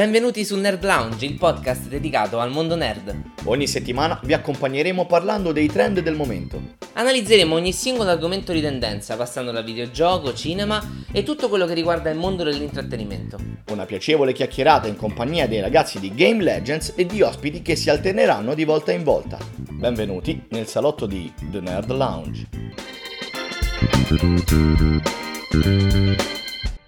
Benvenuti su Nerd Lounge, il podcast dedicato al mondo nerd. Ogni settimana vi accompagneremo parlando dei trend del momento. Analizzeremo ogni singolo argomento di tendenza, passando da videogioco, cinema e tutto quello che riguarda il mondo dell'intrattenimento. Una piacevole chiacchierata in compagnia dei ragazzi di Game Legends e di ospiti che si alterneranno di volta in volta. Benvenuti nel salotto di The Nerd Lounge.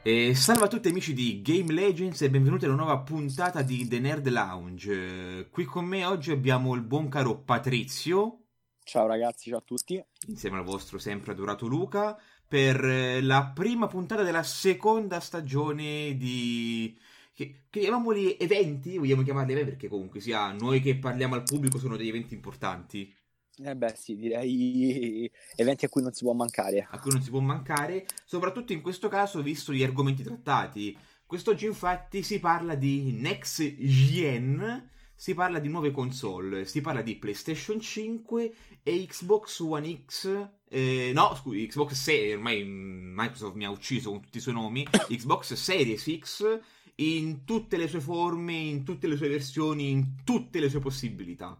E salve a tutti amici di Game Legends e benvenuti alla nuova puntata di The Nerd Lounge. Qui con me oggi abbiamo il buon caro Patrizio, Ciao ragazzi, ciao a tutti. insieme al vostro sempre adorato Luca, per eh, la prima puntata della seconda stagione di... Che chiamiamoli eventi, vogliamo chiamarli eventi perché comunque sia noi che parliamo al pubblico sono degli eventi importanti. Eh beh sì, direi eventi a cui non si può mancare. a cui non si può mancare, soprattutto in questo caso visto gli argomenti trattati. Quest'oggi infatti si parla di Next Gen, si parla di nuove console, si parla di PlayStation 5 e Xbox One X, eh, no scusi, Xbox Series, ormai Microsoft mi ha ucciso con tutti i suoi nomi, Xbox Series X in tutte le sue forme, in tutte le sue versioni, in tutte le sue possibilità.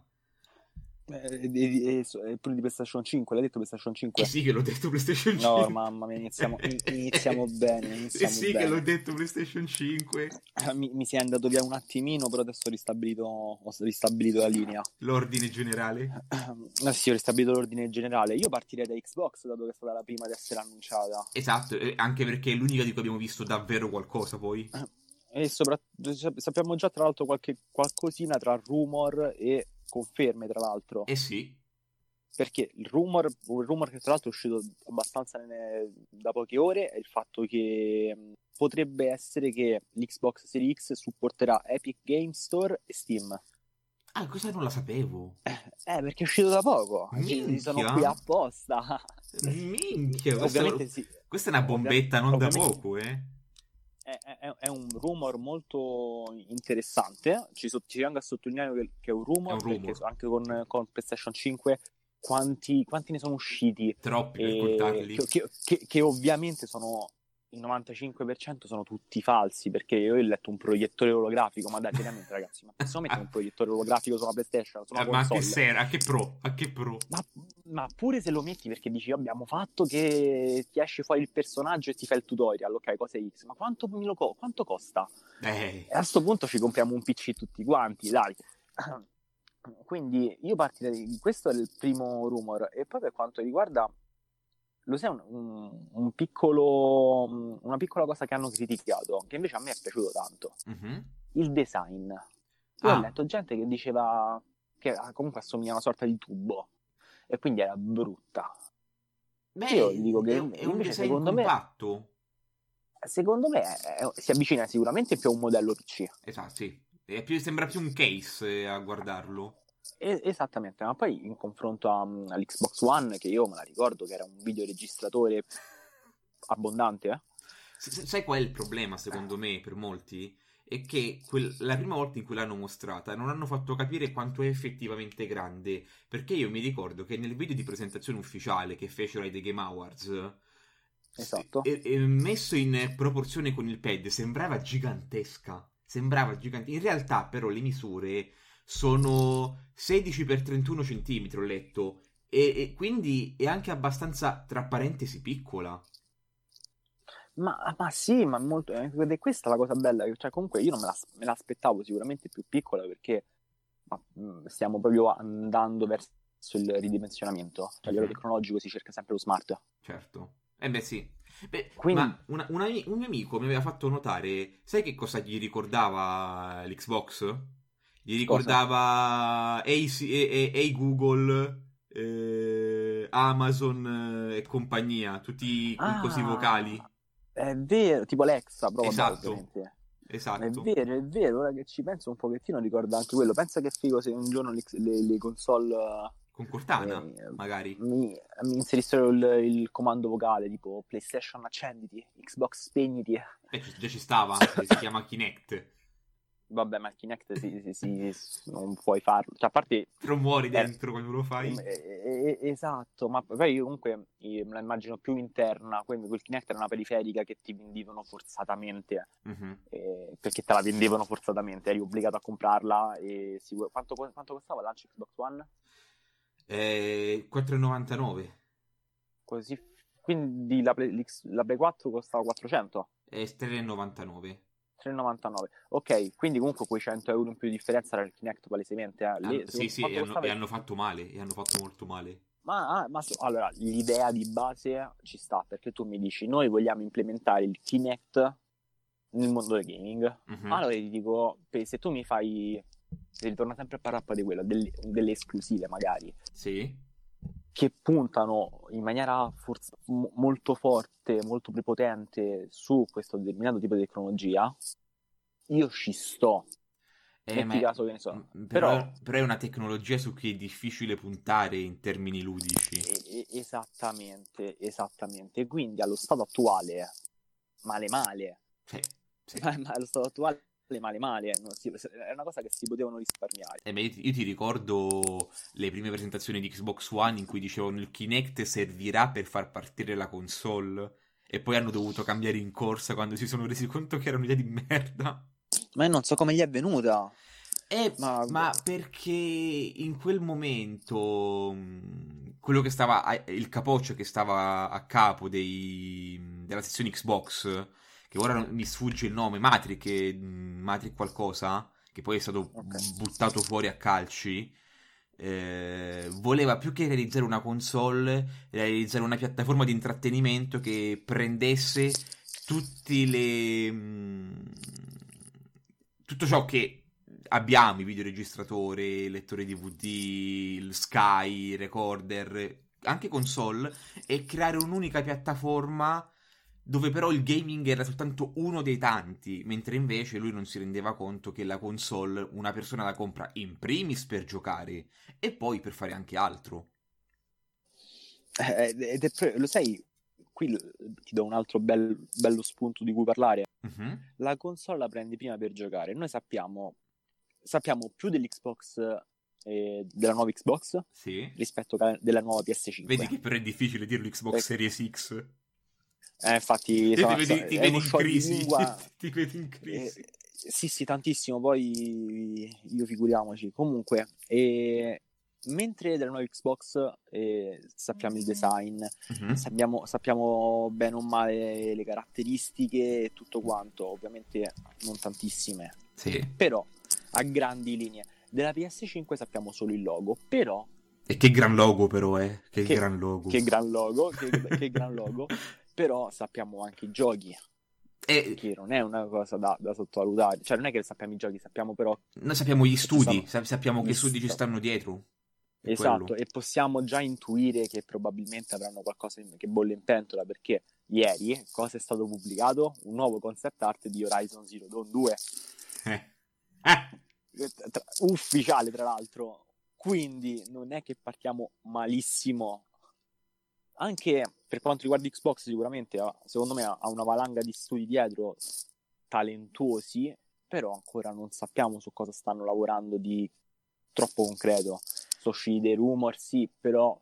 Eh, e- e- e pure di PlayStation 5, l'hai detto PlayStation 5? Eh sì che l'ho detto PlayStation 5. No, mamma mia, iniziamo, in- iniziamo bene, Eh iniziamo sì che bene. l'ho detto PlayStation 5. Eh, Mi, mi si è andato via un attimino, però adesso ho ristabilito, ho ristabilito la linea. L'ordine generale. Eh sì, ho ristabilito l'ordine generale. Io partirei da Xbox, dato che è stata la prima ad essere annunciata. Esatto, eh, anche perché è l'unica di cui abbiamo visto davvero qualcosa poi. E soprattutto sappiamo già tra l'altro qualche, qualcosina tra rumor e conferme, tra l'altro. Eh sì, perché il rumor, un rumor che tra l'altro è uscito abbastanza ne- da poche ore è il fatto che mh, potrebbe essere che l'Xbox Series X supporterà Epic Game Store e Steam. Ah, questa non la sapevo. Eh, perché è uscito da poco. Ci- Minchia. Sono qui apposta. Minchia, questa, Ovviamente sì. questa è una bombetta non da poco, eh. È, è- è un rumor molto interessante. Ci, so- ci tengo a sottolineare che, che è un rumor, È un rumor. anche con, con PlayStation 5 quanti, quanti ne sono usciti Troppi per e portarli. che, che- che- che ovviamente sono il 95% sono tutti falsi perché io ho letto un proiettore olografico ma dai seriamente ragazzi ma possiamo mettere un proiettore olografico sulla PlayStation su una Eh, ma che sera? A che pro? A che pro? ma, ma pure se lo metti perché dici abbiamo fatto che ti esce fuori il personaggio e ti fa il tutorial ok cosa è X ma quanto, co- quanto costa? Eh, E a sto punto ci compriamo un PC tutti quanti, dai. Quindi io partirei questo è il primo rumor e poi per quanto riguarda lo sai un, un- un piccolo una piccola cosa che hanno criticato che invece a me è piaciuto tanto, mhm. il design. Io Ah. ho letto gente che diceva che ah, comunque assomiglia a una sorta di tubo e quindi era brutta. Beh, Io dico che è, è un invece design secondo me- compatto. Secondo me è- si avvicina sicuramente più a un modello PC. Esatto, sì. Più- sembra più un case eh, a guardarlo. Esattamente, ma poi in confronto a- all'Xbox One, che io me la ricordo che era un videoregistratore abbondante, eh? Sai qual è il problema, secondo me, per molti? È che quel- la prima volta in cui l'hanno mostrata non hanno fatto capire quanto è effettivamente grande. Perché io mi ricordo che nel video di presentazione ufficiale che fecero ai The Game Awards, Esatto. e- e messo in proporzione con il pad, sembrava gigantesca. Sembrava gigante. In realtà, però, le misure sono 16 x 31 cm, ho letto. E, e quindi è anche abbastanza, tra parentesi, piccola. Ma, ma sì, ma molto, ed è questa la cosa bella, cioè comunque io non me, la- me l'aspettavo sicuramente più piccola perché ma, stiamo proprio andando verso il ridimensionamento, cioè a livello tecnologico si cerca sempre lo smart. Certo. Eh beh sì. Beh, Quindi- ma una- una- un mio amico mi aveva fatto notare, sai che cosa gli ricordava l'Xbox? Gli ricordava Ehi Google, eh, Amazon eh, e compagnia, tutti Ah, così vocali. È vero, tipo Alexa, proprio Esatto. È Esatto. vero, è vero, ora che ci penso un pochettino ricorda anche quello. Pensa che figo se un giorno le, le- le console Con Cortana, eh, magari. mi, mi inserissero il, il comando vocale tipo PlayStation accenditi, Xbox spegniti. Eh, già ci stava, si chiama Kinect. Vabbè, ma il Kinect si, si, si, non puoi farlo. Cioè, a parte... Però muori eh, dentro quando lo fai. eh, eh, esatto, ma poi io comunque eh, me la immagino più interna, quindi quel Kinect era una periferica che ti vendevano forzatamente, eh, perché te la vendevano forzatamente, eri obbligato a comprarla e si- quanto, quanto costava lancio Xbox One? Eh, 4,99. Così, quindi la Play, la Play 4 costava 400? E 3,99. 3,99. Ok, quindi comunque quei 100 euro in più di differenza era il Kinect palesemente. eh. Ah, sì, sì, e hanno, e hanno fatto male, e hanno fatto molto male. Ma, ah, ma so- allora, l'idea di base ci sta perché tu mi dici noi vogliamo implementare il Kinect nel mondo del gaming. Mhm. Allora ti dico, se tu mi fai, ritorna sempre a parlare poi di quello, delle, delle esclusive magari, Sì. Che puntano in maniera forz- mo- molto forte, molto prepotente su questo determinato tipo di tecnologia, io ci sto. Eh, ma caso che ne so. Però, Però- però è una tecnologia su cui è difficile puntare in termini ludici. E- esattamente, esattamente. Quindi allo stato attuale, male male, sì. ma, ma allo stato attuale male male, non si- è una cosa che si potevano risparmiare. Eh, ma io, ti, ricordo le prime presentazioni di Xbox One in cui dicevano il Kinect servirà per far partire la console e poi hanno dovuto cambiare in corsa quando si sono resi conto che era un'idea di merda. Ma io non so come gli è venuta. Eh, Ma- ma, perché in quel momento mh, quello che stava, a- il capoccio che stava a capo dei- della sezione Xbox, che ora mi sfugge il nome, Matrix, mh, Matrix qualcosa, che poi è stato Ok. buttato fuori a calci, eh, voleva più che realizzare una console, realizzare una piattaforma di intrattenimento che prendesse tutti le mh, tutto ciò che abbiamo, i videoregistratore, il lettore DVD, il Sky, il recorder, anche console, e creare un'unica piattaforma dove però il gaming era soltanto uno dei tanti, mentre invece lui non si rendeva conto che la console una persona la compra in primis per giocare e poi per fare anche altro. Eh, è pre- lo sai, qui ti do un altro bel- bello spunto di cui parlare. Mhm. La console la prendi prima per giocare. Noi sappiamo, sappiamo più dell'Xbox, eh, della nuova Xbox Sì. rispetto a della nuova PS5. Vedi che però è difficile dirlo Xbox Eh. Series X. Eh, infatti, Ti sono- vedi, ti vedi in crisi. Ti vedi in crisi. Eh, sì, sì, tantissimo. Poi io figuriamoci. Comunque, eh, mentre della nuova Xbox sappiamo il design, Mhm. sappiamo, sappiamo bene o male le caratteristiche e tutto quanto. Ovviamente non tantissime, Sì. però a grandi linee. Della PS5 sappiamo solo il logo, però E che gran logo però, eh. Che, Che- gran logo. che gran logo, che, che gran logo. Però sappiamo anche i giochi, E che non è una cosa da, da sottovalutare. Cioè, non è che sappiamo i giochi, sappiamo però noi sappiamo gli studi, stanno- sa- sappiamo che studi ci sta- stanno dietro. Esatto, quello. e possiamo già intuire che probabilmente avranno qualcosa che bolle in pentola perché ieri cosa è stato pubblicato? Un nuovo concept art di Horizon Zero Dawn 2, Eh. Eh. eh, ufficiale tra l'altro. Quindi non è che partiamo malissimo. Anche per quanto riguarda Xbox, sicuramente secondo me ha una valanga di studi dietro talentuosi, però ancora non sappiamo su cosa stanno lavorando di troppo concreto. Sono usciti dei rumor, sì, però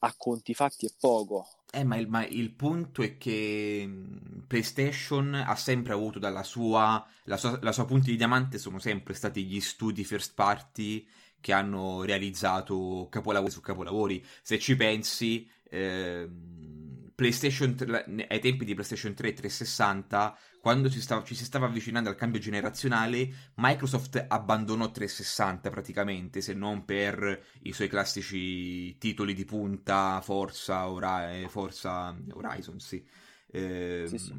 a conti fatti è poco. Eh, ma il, ma il punto è che mh, PlayStation ha sempre avuto dalla sua la, sua. la sua punta di diamante sono sempre stati gli studi first party che hanno realizzato capolavori su capolavori. Se ci pensi, ehm, PlayStation 3 ai tempi di PlayStation 3 e 360, quando ci, stava- ci si stava avvicinando al cambio generazionale, Microsoft abbandonò 360 praticamente, se non per i suoi classici titoli di punta, Forza, Ora- eh, Forza Horizon, sì. Ehm, Sì, sì.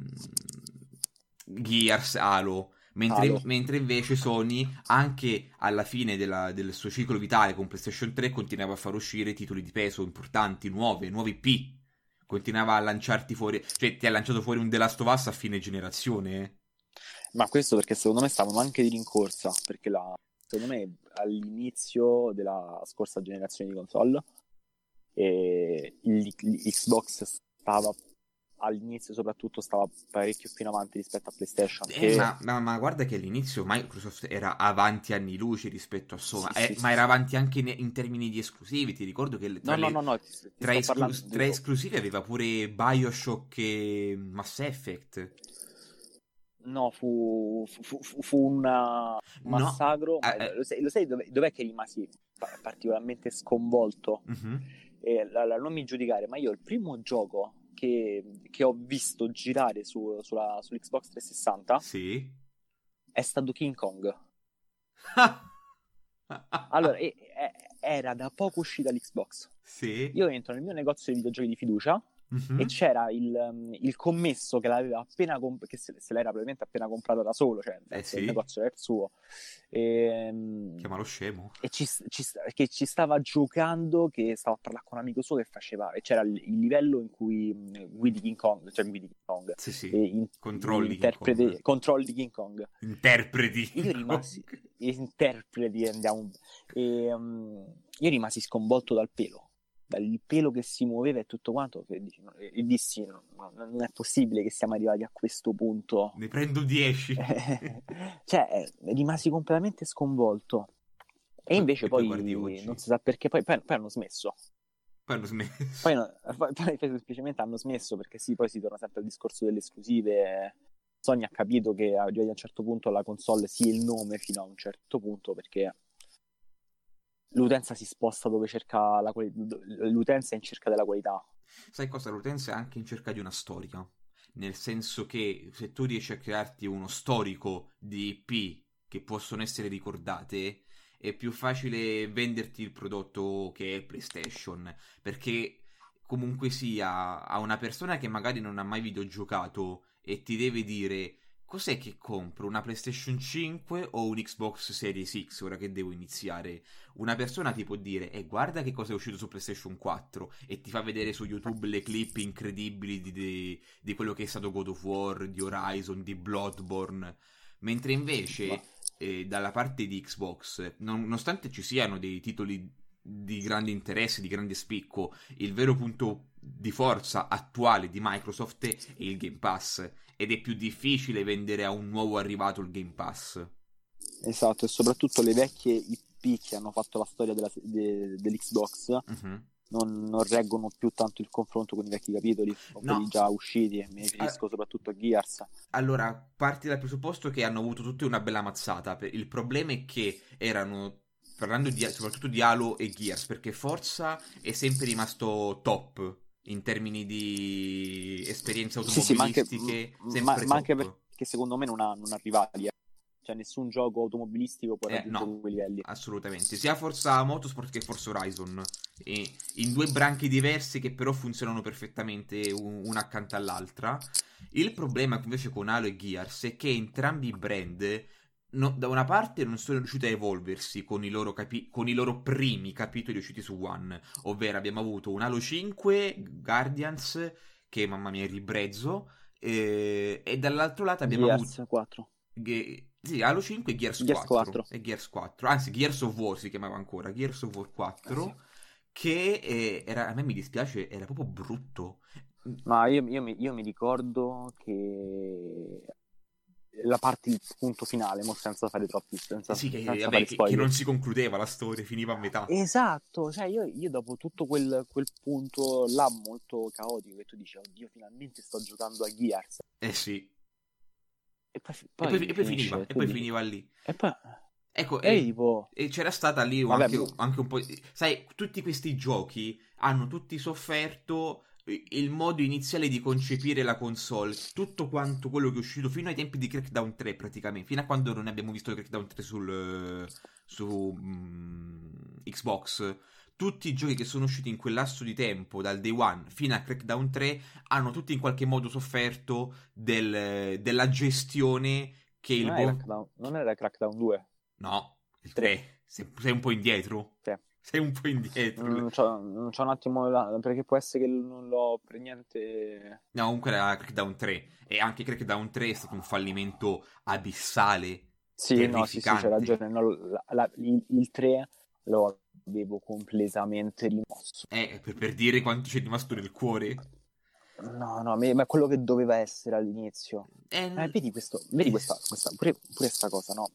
Gears, Halo. Mentre, mentre invece Sony, anche alla fine della- del suo ciclo vitale con PlayStation 3, continuava a far uscire titoli di peso importanti, nuovi, nuovi P. Continuava a lanciarti fuori, cioè ti ha lanciato fuori un The Last of Us a fine generazione. eh. Ma questo perché secondo me stavano anche di rincorsa, perché la, secondo me all'inizio della scorsa generazione di console e il, il Xbox stava all'inizio soprattutto stava parecchio più in avanti rispetto a PlayStation. Eh, che- ma, ma- ma guarda che all'inizio Microsoft era avanti anni luce rispetto a Sony, Sì, eh, sì, ma sì. era avanti anche in, in termini di esclusivi. Ti ricordo che tra, No, no, le- no, no, ti, ti tra, sto esclu- parlando di- tra esclusivi aveva pure Bioshock e Mass Effect. No, fu, fu, fu- fu un uh, No, massacro. ma eh, eh. lo sai, lo sai dove- dov'è che rimasi pa- particolarmente sconvolto? Mhm. E la- la- non mi giudicare, ma io il primo gioco che, che ho visto girare su, sulla, sull'Xbox 360 Sì. è stato King Kong. Allora, e- e- era da poco uscita l'Xbox. sì. Io entro nel mio negozio di videogiochi di fiducia Mhm. e c'era il, um, il commesso che l'aveva appena comp- che se, se l'era probabilmente appena comprata da solo, cioè Eh sì. il negozio era il suo. E, um, Chiamalo scemo. e ci, ci che ci stava giocando, che stava a parlare con un amico suo che faceva, e c'era il, il livello in cui guidi King Kong, cioè guidi King Kong, Sì, sì. in- Controlli King interpreti, Kong. controlli King Kong. Interpreti. Io rimasi, interpreti, andiamo, e, um, io rimasi sconvolto dal pelo, dal pelo che si muoveva e tutto quanto, e, dici, no, e dissi, no, no, non è possibile che siamo arrivati a questo punto. Ne prendo 10. cioè, eh, rimasi completamente sconvolto. E invece E poi poi, non si sa perché, poi, poi- poi hanno smesso. Poi hanno smesso. Poi, no- poi- poi semplicemente hanno smesso perché sì, poi si torna sempre al discorso delle esclusive. Sony ha capito che a un certo punto la console sia il nome fino a un certo punto perché l'utenza si sposta dove cerca la quali- l'utenza è in cerca della qualità. Sai cosa? L'utenza è anche in cerca di una storia. Nel senso che se tu riesci a crearti uno storico di IP che possono essere ricordate, è più facile venderti il prodotto che è PlayStation. Perché comunque sia a una persona che magari non ha mai videogiocato e ti deve dire cos'è che compro, una PlayStation 5 o un Xbox Series X ora che devo iniziare? Una persona ti può dire e guarda che cosa è uscito su PlayStation 4 e ti fa vedere su YouTube le clip incredibili di, di- di quello che è stato God of War, di Horizon, di Bloodborne. Mentre invece eh, dalla parte di Xbox, non- nonostante ci siano dei titoli di grande interesse, di grande spicco, il vero punto di forza attuale di Microsoft è il Game Pass ed è più difficile vendere a un nuovo arrivato il Game Pass. Esatto, e soprattutto le vecchie IP che hanno fatto la storia della- de- dell'Xbox Mhm. non, non reggono più tanto il confronto con i vecchi capitoli, con No. quelli già usciti. Mi riferisco soprattutto a Gears. Allora, parti dal presupposto che hanno avuto tutti una bella mazzata. Il problema è che erano, parlando di, soprattutto di Halo e Gears, perché Forza è sempre rimasto top in termini di esperienze Sì, sì, ma anche, automobilistiche. ma- ma anche perché secondo me non ha, non ha rivali. eh. Cioè, nessun gioco automobilistico può Eh, raggiungere no. quei livelli. Assolutamente, sia Forza Motorsport che Forza Horizon, E in due branche diverse che però funzionano perfettamente un- una accanto all'altra. Il problema invece con Halo e Gears è che entrambi i brand no- da una parte non sono riusciti a evolversi con i, loro capi- con i loro primi capitoli usciti su One, ovvero abbiamo avuto un Halo 5, Guardians, che mamma mia è ribrezzo, eh, e dall'altro lato abbiamo Gears avuto 4. Ge- sì, Halo 5 e Gears, Gears 4, 4. e Gears 4, anzi Gears of War si chiamava ancora, Gears of War 4, Ah, che eh, era, a me mi dispiace, era proprio brutto. Ma io, io mi, io mi ricordo che la parte, il punto finale, mo senza fare troppi senza, sì, che, senza vabbè, che- che non si concludeva la storia, finiva a metà. Esatto, cioè io, io dopo tutto quel, quel punto là molto caotico che tu dici, oddio, finalmente sto giocando a Gears. Eh sì, E poi, e poi, e poi finisce, finiva, e poi finiva lì. E poi... Ecco, E tipo... e c'era stata lì Vabbè, anche, anche un po'... Sai, tutti questi giochi hanno tutti sofferto il modo iniziale di concepire la console, tutto quanto quello che è uscito fino ai tempi di Crackdown 3 praticamente, fino a quando non abbiamo visto Crackdown 3 sul, su mm, Xbox. Tutti i giochi che sono usciti in quel lasso di tempo, dal day one fino a Crackdown 3, hanno tutti in qualche modo sofferto del- della gestione che il non, buon... Crackdown, non era Crackdown 2? No, il 3. Sei, sei un po' indietro. Sì. Sei un po' indietro. Non c'ho, non c'ho un attimo là, perché può essere che non l'ho per niente... No, comunque era Crackdown 3. E anche Crackdown 3 è stato un fallimento abissale. Sì, no, sì, sì, c'è ragione. no, la- la- il, il 3 lo avevo completamente rimosso. Eh, per, per dire quanto ci è rimasto nel cuore. No, no, ma quello che doveva essere all'inizio. Eh, eh, vedi, questo, vedi questa, questa pure, pure sta cosa, no?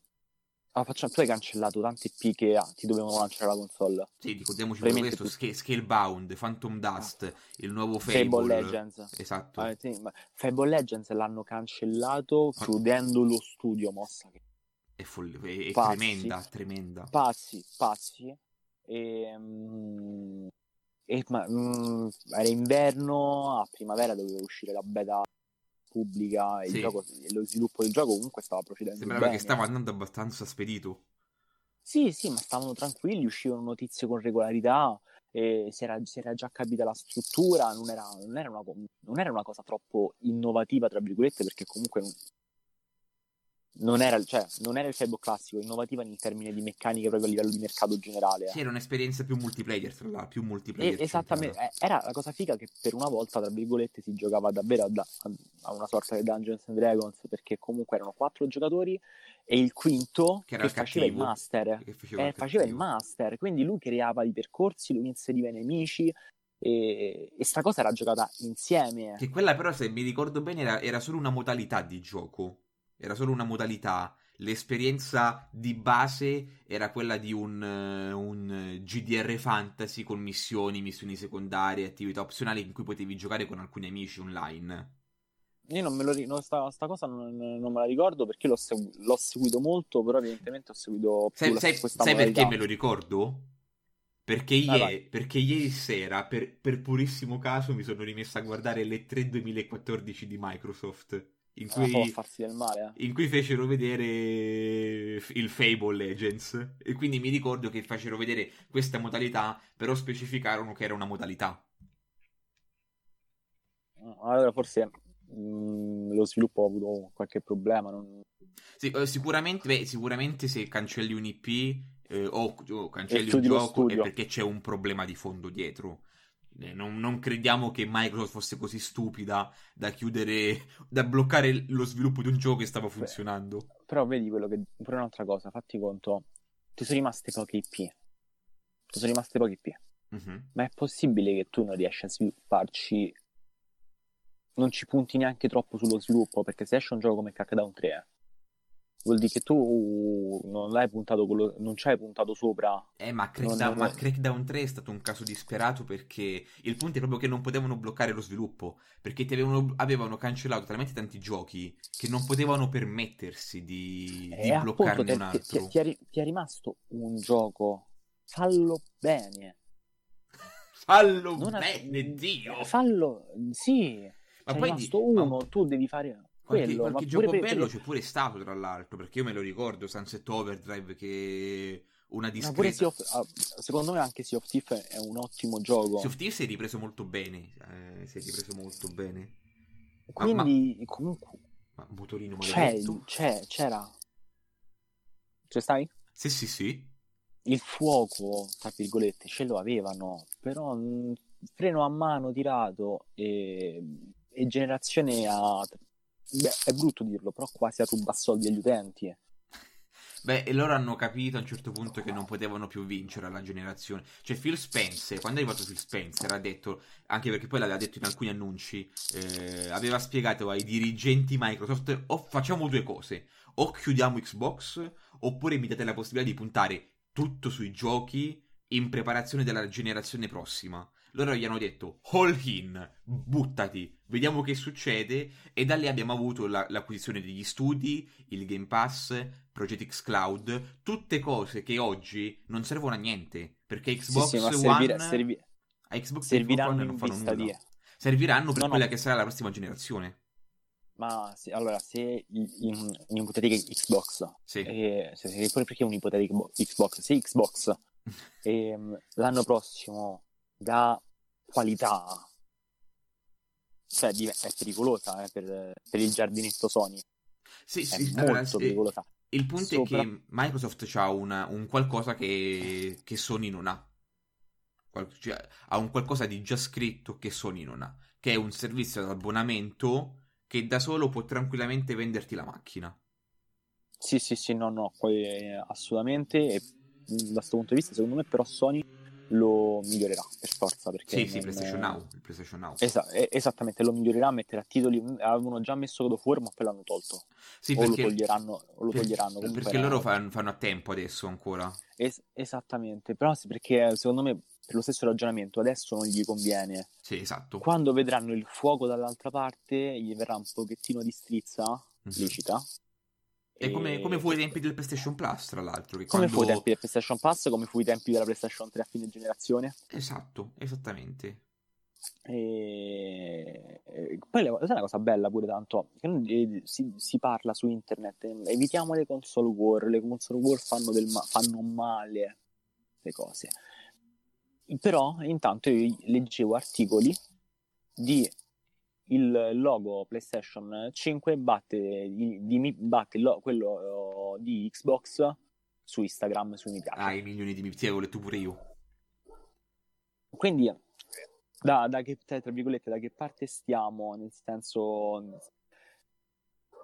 Ah, facciamo, tu hai cancellato tante P che ah, ti dovevano lanciare la console. Sì, ricordiamoci pure questo. Sc- Scalebound, Phantom Dust, ah. il nuovo Fable. Fable Legends. Esatto. Ah, sì, Fable Legends l'hanno cancellato ah. chiudendo lo studio, mossa. Che... È, folle- è, è tremenda, tremenda. Pazzi, pazzi. E, mm, e ma, mm, era inverno, a primavera doveva uscire la beta pubblica e sì. gioco, lo sviluppo del gioco comunque stava procedendo sembrava bene. che stava andando abbastanza spedito sì sì ma stavano tranquilli uscivano notizie con regolarità e si era, si era già capita la struttura non era, non, era una, non era, una, cosa troppo innovativa tra virgolette perché comunque non era, cioè, non era il Fable classico, innovativa in termini di meccaniche proprio a livello di mercato generale. Sì, era un'esperienza più multiplayer, tra l'altro, più multiplayer. E, esattamente, centrata. era la cosa figa che per una volta, tra virgolette, si giocava davvero a, a, una sorta di Dungeons and Dragons, perché comunque erano quattro giocatori e il quinto che, che faceva il master. Che faceva, eh, faceva il master, quindi lui creava i percorsi, lui inseriva i nemici, e, e sta cosa era giocata insieme. Che quella però, se mi ricordo bene, era, era solo una modalità di gioco era solo una modalità. L'esperienza di base era quella di un, uh, un, GDR fantasy con missioni, missioni secondarie, attività opzionali in cui potevi giocare con alcuni amici online. Io non me lo ricordo, sta, sta, cosa non, non, me la ricordo perché l'ho, segu- l'ho, seguito molto, però evidentemente ho seguito più sai, sai, sai perché me lo ricordo? Perché, ah, ieri, perché ieri, sera, per, per, purissimo caso, mi sono rimesso a guardare le 3 2014 di Microsoft in cui, male, eh. in cui, fecero vedere il Fable Legends. E quindi mi ricordo che fecero vedere questa modalità però specificarono che era una modalità. Allora forse mh, mm, lo sviluppo ha avuto qualche problema non... sì, eh, sicuramente, beh, sicuramente se cancelli un IP eh, o, o, cancelli un gioco è perché c'è un problema di fondo dietro non, non, crediamo che Microsoft fosse così stupida da chiudere, da bloccare lo sviluppo di un gioco che stava funzionando. Beh, però vedi quello che. Pure un'altra cosa, fatti conto, ti sono rimaste poche IP. Ti sono rimaste poche IP. Uh-huh. Ma è possibile che tu non riesci a svilupparci. Non ci punti neanche troppo sullo sviluppo, perché se esce un gioco come Crackdown 3 vuol dire che tu non l'hai puntato lo, non ci hai puntato sopra. Eh, ma Crackdown, ma Crackdown 3 è stato un caso disperato perché il punto è proprio che non potevano bloccare lo sviluppo, perché ti avevano, avevano cancellato talmente tanti giochi che non potevano permettersi di, di eh, bloccarne appunto, un altro. Ti, ti, è, ti è rimasto un gioco, fallo bene. fallo non bene, ha... Dio! Fallo, sì. Ma poi rimasto di... uno, ma... tu devi fare Qualche, quello, qualche gioco per, bello c'è pure stato, tra l'altro, perché io me lo ricordo, Sunset Overdrive, che una discreta... Of... Ah, secondo me anche Sea of Thief è un ottimo gioco. Sea of Thief si è ripreso molto bene, eh, si è ripreso molto bene. Quindi, ma, comunque... Ma motorino maledetto. C'è, c'è, c'era. Ci stai? Sì, sì, sì. Il fuoco, tra virgolette, ce lo avevano, però mh, freno a mano tirato e, e generazione a Beh, è brutto dirlo, però quasi a rubasoldi agli utenti. Beh, e loro hanno capito a un certo punto che non potevano più vincere alla generazione. Cioè, Phil Spencer, quando è arrivato Phil Spencer, ha detto, anche perché poi l'aveva detto in alcuni annunci, eh, aveva spiegato ai dirigenti Microsoft, o facciamo due cose, o chiudiamo Xbox, oppure mi date la possibilità di puntare tutto sui giochi in preparazione della generazione prossima loro gli hanno detto all in, buttati, vediamo che succede e da lì abbiamo avuto la, l'acquisizione degli studi, il Game Pass, Project X Cloud, tutte cose che oggi non servono a niente perché Xbox sì, sì, One servire, servi... a Xbox serviranno One non fanno nulla. Di... Serviranno per no, quella no. che sarà la prossima generazione. Ma se, allora, se in, in ipotetica Xbox, sì. eh, se, se, perché un'ipotetica Xbox, se Xbox eh, l'anno prossimo da qualità cioè è pericolosa eh, per, per, il giardinetto Sony. Sì, è sì, molto allora, pericolosa. il punto Sopra... è che Microsoft ha una, un qualcosa che, che, Sony non ha. Cioè, ha un qualcosa di già scritto che Sony non ha che è un servizio ad abbonamento che da solo può tranquillamente venderti la macchina. Sì sì sì no no poi, eh, assolutamente. E da questo punto di vista secondo me però Sony lo migliorerà per forza. Perché Sì, sì, PlayStation Now. il PlayStation Now. Esa- eh, esattamente, lo migliorerà, metterà titoli. Avevano già messo God of War, ma poi l'hanno tolto. Sì, o lo perché, toglieranno, o lo per- toglieranno. Perché era- loro fan- fanno a tempo adesso ancora. Es- esattamente, però sì, perché secondo me, per lo stesso ragionamento, adesso non gli conviene. Sì, esatto. Quando vedranno il fuoco dall'altra parte, gli verrà un pochettino di strizza Mhm. licita. E come, come fu ai tempi del PlayStation Plus, tra l'altro. Che Come quando... fu i tempi del PlayStation Pass, come fu i tempi della PlayStation 3 a fine generazione. Esatto, esattamente. E... e poi le- sai una cosa bella pure tanto, che eh, si, si parla su internet, eh, evitiamo le console war, le console war fanno, del ma- fanno male, le cose. Però intanto io leggevo articoli di il logo PlayStation 5 batte, di, di- batte lo- quello eh, di Xbox su Instagram, su mi piace. Ah, i milioni di mi- sì, avevo letto pure io. Quindi, da, da che, tra virgolette, da che parte stiamo? Nel senso,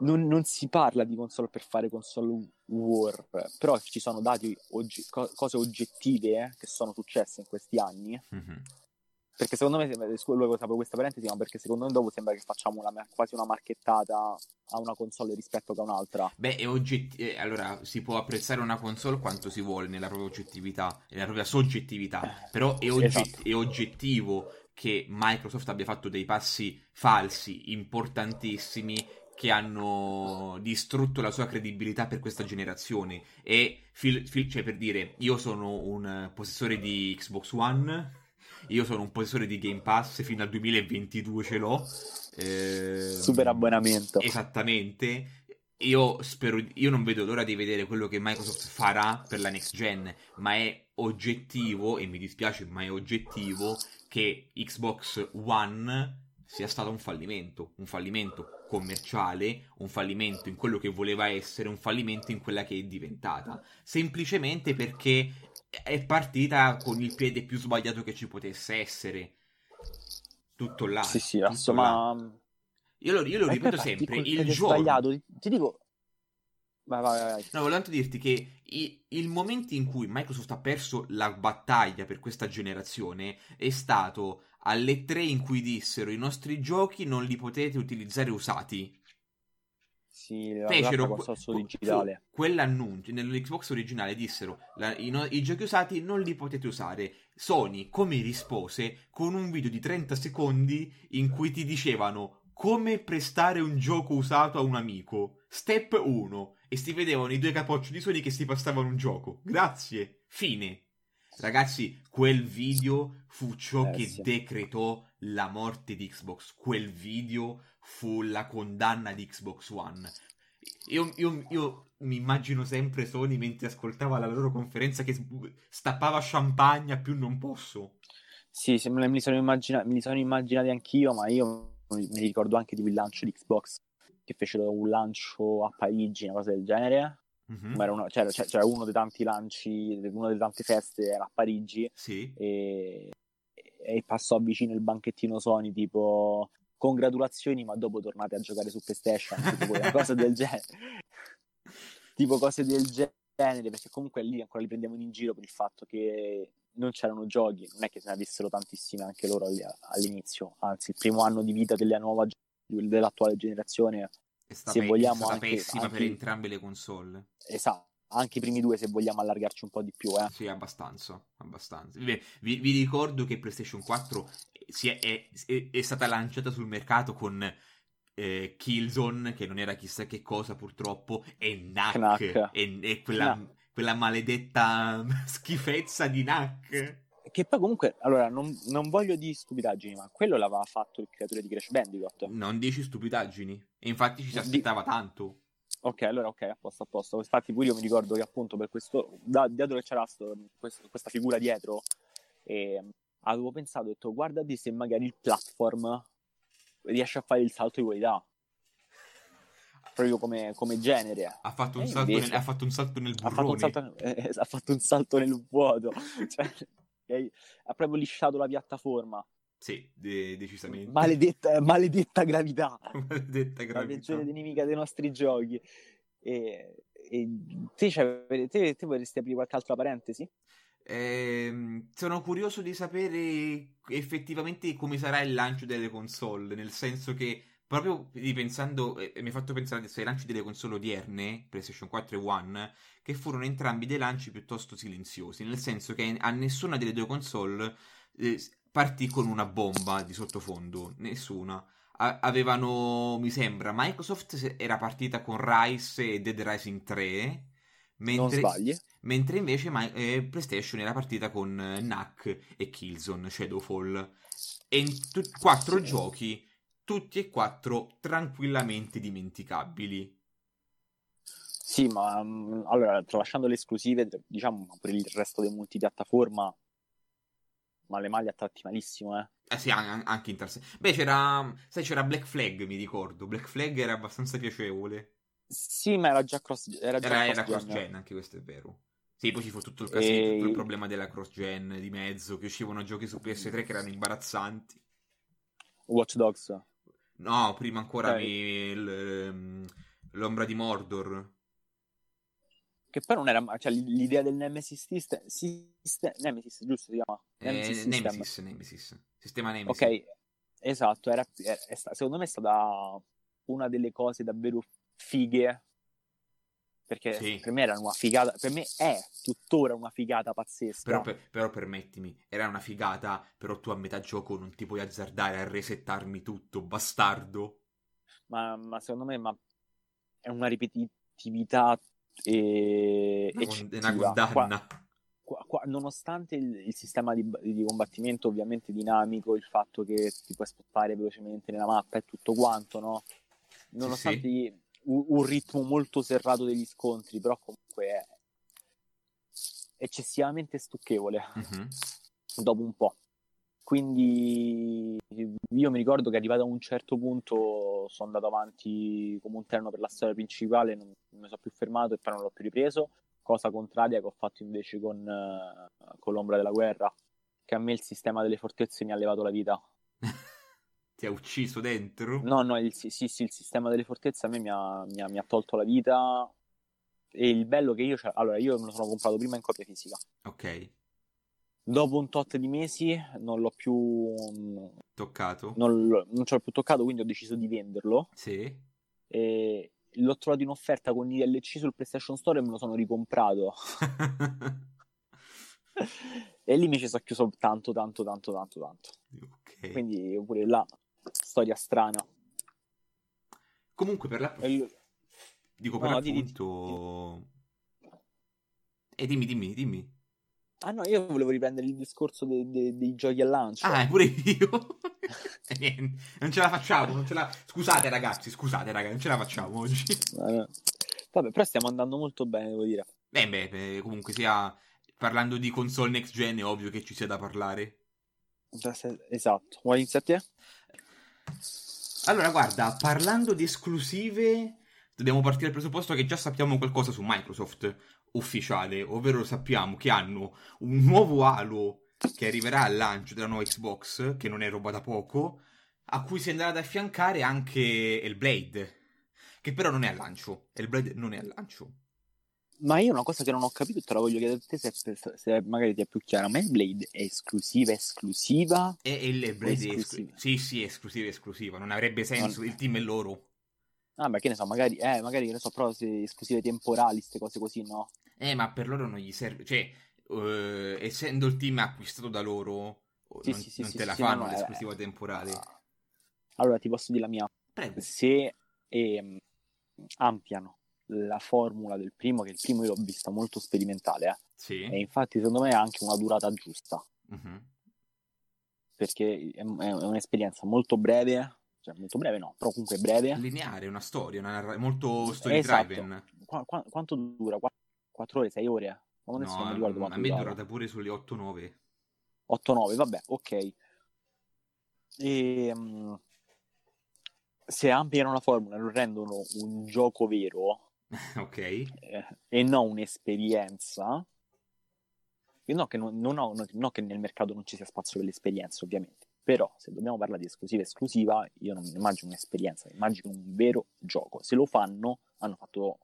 non, non si parla di console per fare console war, però ci sono dati, oggi- co- cose oggettive eh, che sono successe in questi anni. Mhm. Perché secondo me, scusa, sapevo questa parentesi, ma perché secondo me dopo sembra che facciamo una, quasi una marchettata a una console rispetto a un'altra. Beh, è oggetti- eh, allora si può apprezzare una console quanto si vuole nella propria oggettività, nella propria soggettività, però è, Sì, ogget- esatto. è oggettivo che Microsoft abbia fatto dei passi falsi importantissimi che hanno distrutto la sua credibilità per questa generazione e fil- fil- cioè per dire io sono un eh, possessore di Xbox One io sono un possessore di Game Pass fino al 2022 ce l'ho eh, Super abbonamento. Esattamente. Io spero, io non vedo l'ora di vedere quello che Microsoft farà per la next gen, ma è oggettivo, e mi dispiace, ma è oggettivo che Xbox One sia stato un fallimento, un fallimento commerciale, un fallimento in quello che voleva essere, un fallimento in quella che è diventata, semplicemente perché è partita con il piede più sbagliato che ci potesse essere. Tutto là. Sì, sì, tutto adesso, là. ma... Io lo, io lo ripeto sempre, il giorno... sbagliato, ti, dico... Vai, vai, vai. No, volevo tanto dirti che i- il momento in cui Microsoft ha perso la battaglia per questa generazione è stato alle 3 in cui dissero i nostri giochi non li potete utilizzare usati. Sì, la Fecero que- digitale. quell'annuncio nell'Xbox originale dissero la- i, no- i giochi usati non li potete usare. Sony come rispose con un video di 30 secondi in cui ti dicevano come prestare un gioco usato a un amico. Step 1 e si vedevano i due capocci di Sony che si passavano un gioco. Grazie. Fine. Ragazzi, quel video fu ciò Eh, che sì. decretò la morte di Xbox. Quel video fu la condanna di Xbox One. Io, io- io mi immagino sempre Sony mentre ascoltava la loro conferenza che stappava champagne a più non posso. Sì, sì, me li sono, immagina- me li sono immaginati anch'io, ma io mi ricordo anche di quel lancio di Xbox, che fecero un lancio a Parigi, una cosa del genere. Mhm. Ma era uno, c'era, c'era- c'era uno dei tanti lanci, una delle tante feste era a Parigi Sì. e, e passò vicino il banchettino Sony tipo congratulazioni ma dopo tornate a giocare su PlayStation tipo una cosa del genere tipo cose del genere perché comunque lì ancora li prendevano in giro per il fatto che non c'erano giochi non è che se ne avessero tantissimi anche loro all- all'inizio anzi il primo anno di vita della nuova dell'attuale generazione È stata, Se pe- vogliamo è stata anche- pessima per anche- entrambe le console. esatto anche i primi due se vogliamo allargarci un po' di più eh. Sì, abbastanza, abbastanza. Beh, Vi, vi ricordo che PlayStation 4 si è, è- è- è stata lanciata sul mercato con eh, Killzone, che non era chissà che cosa purtroppo, e Knack, Knack. e, e quella, Knack. quella maledetta schifezza di Knack. Che poi comunque, allora, non, non voglio di stupidaggini, ma quello l'aveva fatto il creatore di Crash Bandicoot. Non dici stupidaggini. E infatti ci si Di- aspettava tanto. Ok, allora ok, a posto, a posto. Infatti pure io mi ricordo che appunto per questo, da, dato che c'era sto- questo- questa figura dietro, eh, avevo pensato, ho detto, guardati se magari il platform riesce a fare il salto di qualità. Proprio come, come genere. Ha fatto un, E salto, invece- nel, ha fatto un salto nel Ha fatto, un burrone. salto, eh, ha fatto un salto nel vuoto. Cioè, ha proprio lisciato la piattaforma. Sì, de- decisamente. Maledetta, maledetta gravità. Maledetta la gravità. peggiore nemica dei nostri giochi. E, e te, c'hai- te, te vorresti aprire qualche altra parentesi? Ehm, sono curioso di sapere effettivamente come sarà il lancio delle console, nel senso che proprio ripensando, eh, mi ha fatto pensare adesso ai lanci delle console odierne, PlayStation 4 e One, che furono entrambi dei lanci piuttosto silenziosi, nel senso che a nessuna delle due console eh, partì con una bomba di sottofondo, nessuna. A- avevano, mi sembra, Microsoft era partita con Rise e Dead Rising 3, mentre, mentre invece ma- eh, PlayStation era partita con eh, Knack e Killzone, Shadowfall. E in tu- quattro Sì. giochi, tutti e quattro tranquillamente dimenticabili. Sì, ma mm, allora, tralasciando le esclusive, diciamo per il resto dei multipiattaforma, ma le maglie a tratti malissimo, eh. Eh sì, an- anche in senso. Beh, c'era, sai, c'era Black Flag, mi ricordo. Black Flag era abbastanza piacevole. Sì, ma era già cross, era già Era, era cross-gen. cross-gen, anche questo è vero. Sì, poi ci fu tutto il casino, E- tutto il problema della cross-gen di mezzo, che uscivano giochi su PS3 che erano imbarazzanti. Watch Dogs. No, prima ancora Ok. mi- ehm, l'ombra di Mordor. Che poi non era, cioè l'idea del Nemesis System, System Nemesis, giusto si chiama? Eh, Nemesis System. Nemesis, Nemesis. Sistema Nemesis. Ok, esatto, era, è sta- secondo me è stata una delle cose davvero fighe, perché Sì. per me era una figata, per me è tuttora una figata pazzesca. Però, per- però permettimi, era una figata, però tu a metà gioco non ti puoi azzardare a resettarmi tutto, bastardo. ma, ma secondo me ma è una ripetitività e, Una, eccessiva. una condanna. Qua- qua- nonostante il, il sistema di, di combattimento ovviamente dinamico, il fatto che ti puoi spostare velocemente nella mappa e tutto quanto, no? Nonostante un, un ritmo molto serrato degli scontri, però comunque è eccessivamente stucchevole Mhm. dopo un po'. Quindi io mi ricordo che arrivato a un certo punto sono andato avanti come un treno per la storia principale, non, mi sono più fermato e poi non l'ho più ripreso, cosa contraria che ho fatto invece con, eh, con l'ombra della guerra, che a me il sistema delle fortezze mi ha levato la vita. Ti ha ucciso dentro? No, no, il, sì, sì, il sistema delle fortezze a me mi ha, mi ha- mi ha tolto la vita e il bello che io... c'ho- Allora, io me lo sono comprato prima in copia fisica. Ok, Dopo un tot di mesi non l'ho più... toccato. non, non ci ho più toccato, quindi ho deciso di venderlo. Sì. E l'ho trovato in offerta con i DLC sul PlayStation Store e me lo sono ricomprato. e lì mi ci sono chiuso tanto, tanto, tanto, tanto, tanto. ok. Quindi pure là, storia strana. Comunque per la... Io- Dico per No, di- di- l'appunto... E dimmi, dimmi, dimmi. Ah no, io volevo riprendere il discorso dei, dei- dei giochi al lancio. Ah, pure io. E niente, non ce la facciamo, non ce la... Scusate ragazzi, scusate ragazzi, non ce la facciamo oggi. Eh, Vabbè, però stiamo andando molto bene, devo dire. Beh, beh, beh, comunque sia... Parlando di console next gen è ovvio che ci sia da parlare. Esatto. Vuoi iniziare te? Allora, guarda, parlando di esclusive, dobbiamo partire dal presupposto che già sappiamo qualcosa su Microsoft ufficiale, ovvero sappiamo che hanno un nuovo Halo che arriverà al lancio della nuova Xbox, che non è roba da poco, a cui si andrà ad affiancare anche Hellblade, che però non è al lancio. Hellblade non è al lancio. Ma io una cosa che non ho capito te la voglio chiedere a te se, se magari ti è più chiara. Ma Blade è esclusiva, esclusiva? E e il Hellblade è esclusiva. esclusiva. Sì, sì, è esclusiva, è esclusiva. Non avrebbe senso, Non- il team è loro. Ah, beh, che ne so, magari, eh, magari che ne so, però se esclusive temporali, queste cose così, no? Eh, ma per loro non gli serve. Cioè, eh, essendo il team acquistato da loro, Sì, non, sì, sì, non te la fanno no, no, eh, l'esclusiva temporale. Allora, ti posso dire la mia. Prego. Se ehm, ampliano la formula del primo, che il primo io l'ho vista molto sperimentale, eh, Sì. e infatti secondo me ha anche una durata giusta, Mhm. perché è, è un'esperienza molto breve, cioè molto breve no, però comunque breve. Lineare, una storia, una narra- molto story Esatto. driven. Qua- qua- quanto dura? 4 ore, 6 ore? Ma adesso non mi ricordo No, quanto a me è durata pure sulle 8-9. 8-9, vabbè, ok. E, mm, se ampliano la formula e lo rendono un gioco vero ok. eh, e non un'esperienza, no che, non, non ho- no- no che nel mercato non ci sia spazio per l'esperienza, ovviamente. Però se dobbiamo parlare di esclusiva esclusiva, io non mi immagino un'esperienza, mi immagino un vero gioco. Se lo fanno, hanno fatto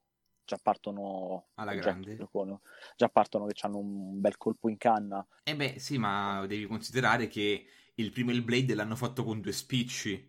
già partono alla grande. Con, già partono che hanno un bel colpo in canna. Eh beh, sì, ma devi considerare che il primo il Blade l'hanno fatto con due spicci.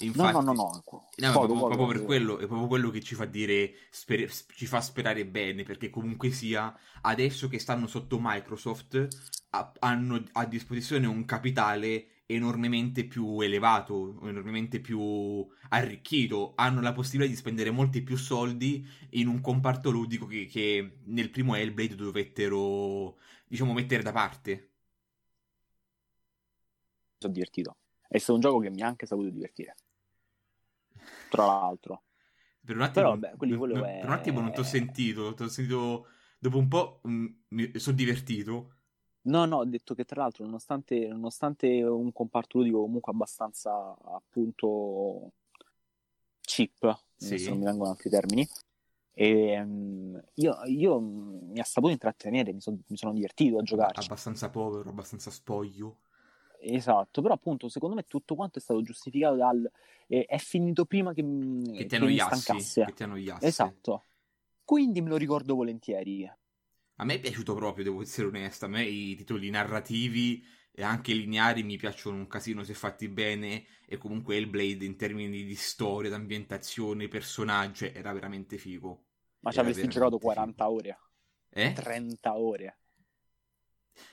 Infatti, no, no, no, no. no poco, proprio, poco, per quello, è proprio quello che ci fa dire, sper- ci fa sperare bene, perché comunque sia, adesso che stanno sotto Microsoft, a- hanno a disposizione un capitale enormemente più elevato, enormemente più arricchito, hanno la possibilità di spendere molti più soldi in un comparto ludico che, che nel primo Hellblade dovettero, diciamo, mettere da parte. Sono divertito. È stato un gioco che mi ha anche saputo divertire. Tra l'altro. Per un attimo, Però, beh, per, è... per un attimo non ti ho sentito, ti ho sentito dopo un po' mh, mi sono divertito No, no, ho detto che tra l'altro, nonostante, nonostante un comparto ludico comunque abbastanza appunto cheap, sì. se non mi vengono altri termini, e, um, io, io, mi ha saputo intrattenere, mi, so, mi sono divertito a giocarci. Abbastanza povero, abbastanza spoglio. Esatto, però appunto secondo me tutto quanto è stato giustificato dal... Eh, è finito prima che, che ti annoiassi. Che ti annoiassi. Esatto. Quindi me lo ricordo volentieri. A me è piaciuto proprio, devo essere onesto. A me i titoli narrativi e anche lineari mi piacciono un casino se fatti bene. E comunque Hellblade in termini di storia, d'ambientazione, personaggi, era veramente figo. Ma ci avresti giocato 40 figo. ore? Eh? 30 ore?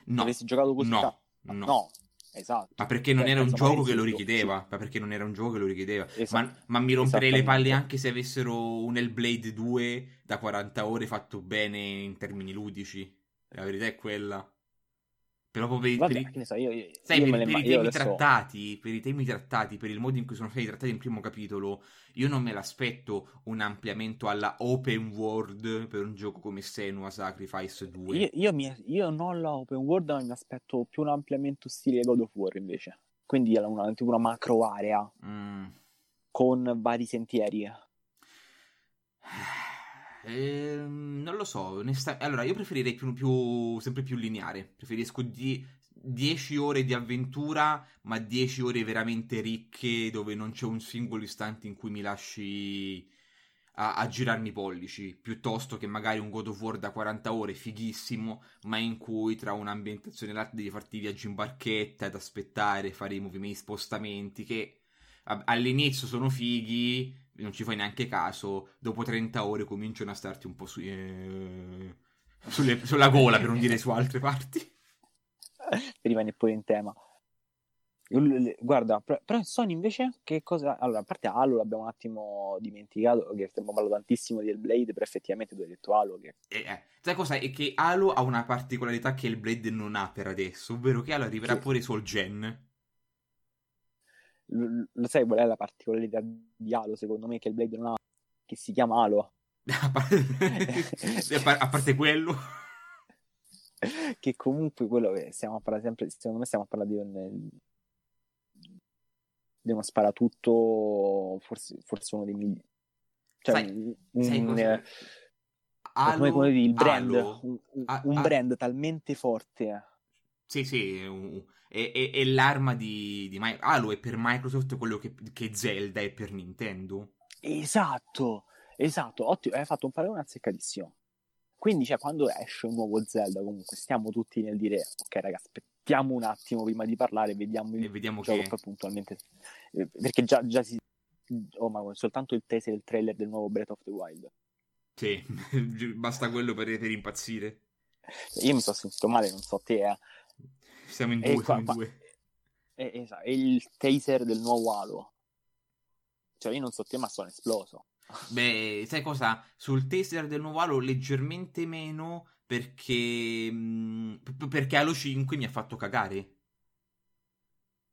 No. Avresti giocato così? No. No. no. Esatto. Ma perché non cioè, era un gioco che lo richiedeva? Ma perché non era un gioco che lo richiedeva? Esatto. Ma, ma, mi romperei le palle anche se avessero un Hellblade 2 da 40 ore fatto bene in termini ludici. La verità è quella. Però proprio per, Vabbè, per, so, io, io, sai, io per, per i temi trattati, per i temi trattati, per il modo in cui sono stati trattati nel primo capitolo, io non me l'aspetto un ampliamento alla open world per un gioco come Senua Sacrifice 2. Io, io, mi, io non la open world, ma mi aspetto più un ampliamento stile God of War invece. Quindi una, tipo una macro area mm. con vari sentieri. Eh, non lo so, onesta... allora io preferirei più, più, sempre più lineare. Preferisco di... 10 ore di avventura, ma 10 ore veramente ricche dove non c'è un singolo istante in cui mi lasci a, a, girarmi i pollici, piuttosto che magari un God of War da 40 ore fighissimo, ma in cui tra un'ambientazione e l'altra devi farti viaggi in barchetta ed aspettare, fare i movimenti, spostamenti che all'inizio sono fighi, non ci fai neanche caso, dopo 30 ore cominciano a starti un po' su, eh, sulle, sulla gola, per non dire su altre parti. Rimane pure in tema. Guarda, però Sony invece che cosa... Allora, a parte Halo l'abbiamo un attimo dimenticato, che stiamo parlando tantissimo di Hellblade, però effettivamente tu hai detto Halo che... Eh, eh. Sai cosa? È che Halo ha una particolarità che Hellblade non ha per adesso, ovvero che Halo arriverà sì. pure sul gen lo sai qual è la particolarità di Halo secondo me che il Blade non ha che si chiama Halo. A parte, a parte quello. Che comunque quello che stiamo a parlare sempre secondo me stiamo a parlare di un di uno sparatutto forse, forse uno dei migliori. Cioè sai, un, sai un eh, Halo, come, come il brand Halo, un, un, brand talmente forte. Sì sì un, è, è, è l'arma di, di My- Halo è per Microsoft quello che, che Zelda è per Nintendo. Esatto, esatto, ottimo, hai fatto un paragone azzeccatissimo. Quindi, cioè, quando esce un nuovo Zelda, comunque stiamo tutti nel dire, ok, raga, aspettiamo un attimo prima di parlare, vediamo il e vediamo gioco che... poi puntualmente. Eh, perché già, già si. Oh, ma soltanto il teaser del trailer del nuovo Breath of the Wild. Sì, basta quello per, per impazzire. Io mi sono sentito male, non so te, eh. Siamo in due, qua, in due. È, esatto, è il taser del nuovo Halo. Cioè, io non so te, ma sono esploso. Beh, sai cosa? Sul taser del nuovo Halo leggermente meno perché... Mh, mm, perché Halo 5 mi ha fatto cagare.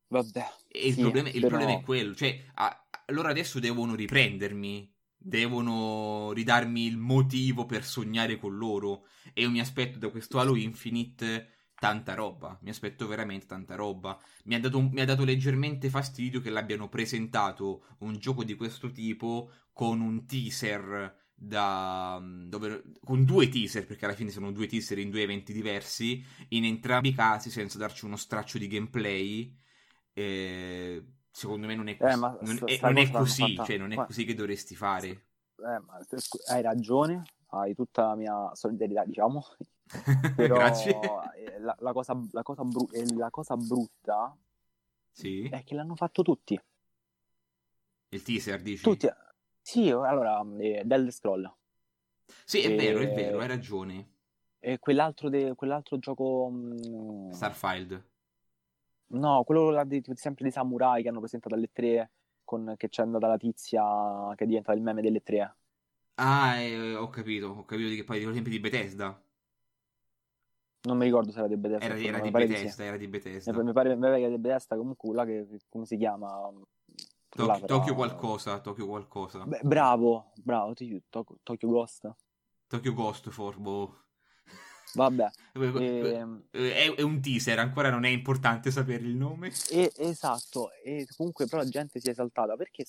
Vabbè. E il, problema, però... il problema, è quello. Cioè, a, loro adesso devono riprendermi. Devono ridarmi il motivo per sognare con loro. E io mi aspetto da questo Halo Infinite tanta roba, mi aspetto veramente tanta roba. Mi ha, dato, mi ha dato leggermente fastidio che l'abbiano presentato un gioco di questo tipo con un teaser da, dove, con due teaser, perché alla fine sono due teaser in due eventi diversi, in entrambi i casi senza darci uno straccio di gameplay. Eh, secondo me non è così, eh, non, è, non è così, cioè non è così che dovresti fare. Eh, ma hai ragione, hai tutta la mia solidarietà, diciamo. Però Grazie. eh, la, la cosa, la, cosa bru- eh, la cosa brutta Sì. è che l'hanno fatto tutti. Il teaser, dici? Tutti. Sì, allora, eh, Elder Scroll. Sì, è E- vero, è vero, hai ragione. E quell'altro, de- quell'altro gioco... mm, Starfield. No, quello di- sempre dei samurai che hanno presentato alle 3 con, che c'è andata la tizia che diventa il meme delle 3. Ah, eh, ho capito, ho capito di che poi di tempi di Bethesda. Non mi ricordo se era di Bethesda. Era, era di. Bethesda, era di Bethesda. Mi pare, mi pare che era di Bethesda comunque quella che, come si chiama? Però- Tokyo qualcosa, Tokyo qualcosa. Beh, bravo, bravo, Tokyo, Tokyo Ghost. Tokyo Ghost for boh. Vabbè, Eh, ehm, È, è un teaser, ancora non è importante sapere il nome. e- esatto, e comunque però la gente si è esaltata perché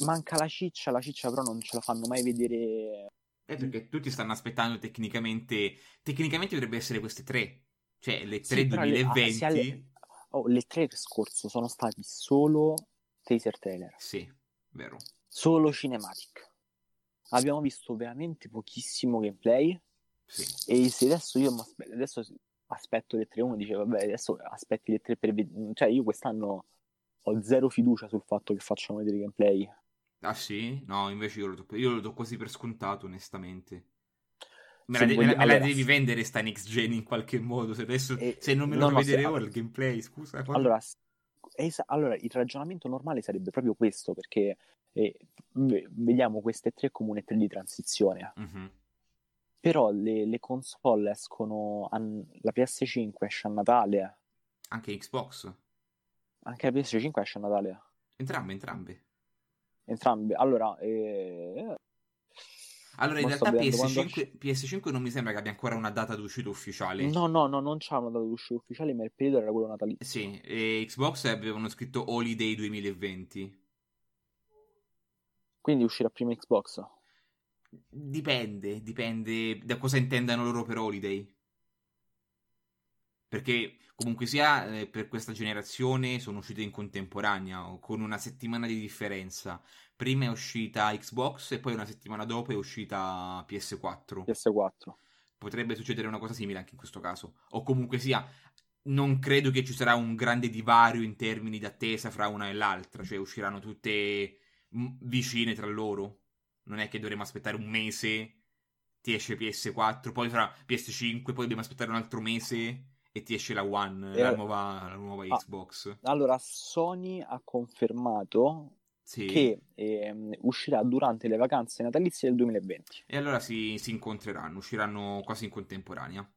manca la ciccia, la ciccia però non ce la fanno mai vedere. È perché tutti stanno aspettando tecnicamente. Tecnicamente dovrebbe essere queste tre. Cioè, le tre Sì, però le- ah, 2020. alle- oh, le trailer scorso sono stati solo teaser trailer, Sì, vero. solo cinematic. Abbiamo visto veramente pochissimo gameplay Sì. e se adesso io adesso aspetto le 3 uno dice vabbè adesso aspetti le 3 per vedere cioè io quest'anno ho zero fiducia sul fatto che facciano vedere gameplay Ah sì? No, invece io lo do, io lo do quasi per scontato, onestamente. Me Se la, de- me la allora, devi vendere sta next gen in qualche modo. Se adesso Eh, se non me lo no, vedere se- ora il gameplay, scusa. quando- allora, s- esa- allora il ragionamento normale sarebbe proprio questo perché eh, vediamo queste tre come une tre di transizione Mhm. però le, le console escono a- la PS5 esce a Natale Anche Xbox. anche la PS5 esce a Natale Entrambe, entrambe. Entrambe allora eh, Allora, in realtà vedendo PS5, PS5 non mi sembra che abbia ancora una data d'uscita ufficiale. no no no non c'ha una data d'uscita ufficiale ma il periodo era quello natalizio Sì, e Xbox avevano scritto Holiday 2020. quindi uscirà prima Xbox Dipende, dipende da cosa intendano loro per Holiday. Perché comunque sia eh, per questa generazione sono uscite in contemporanea, con una settimana di differenza. Prima è uscita Xbox e poi una settimana dopo è uscita PS4. PS4 Potrebbe succedere una cosa simile anche in questo caso. O comunque sia, non credo che ci sarà un grande divario in termini di attesa fra una e l'altra, cioè usciranno tutte mm, vicine tra loro. Non è che dovremo aspettare un mese, ti esce PS4, poi fra PS5, poi dobbiamo aspettare un altro mese e ti esce la One, Eh, la nuova, la nuova ah. Xbox. allora Sony ha confermato Sì. che ehm, uscirà durante le vacanze natalizie del 2020 E allora si, si incontreranno, usciranno quasi in contemporanea.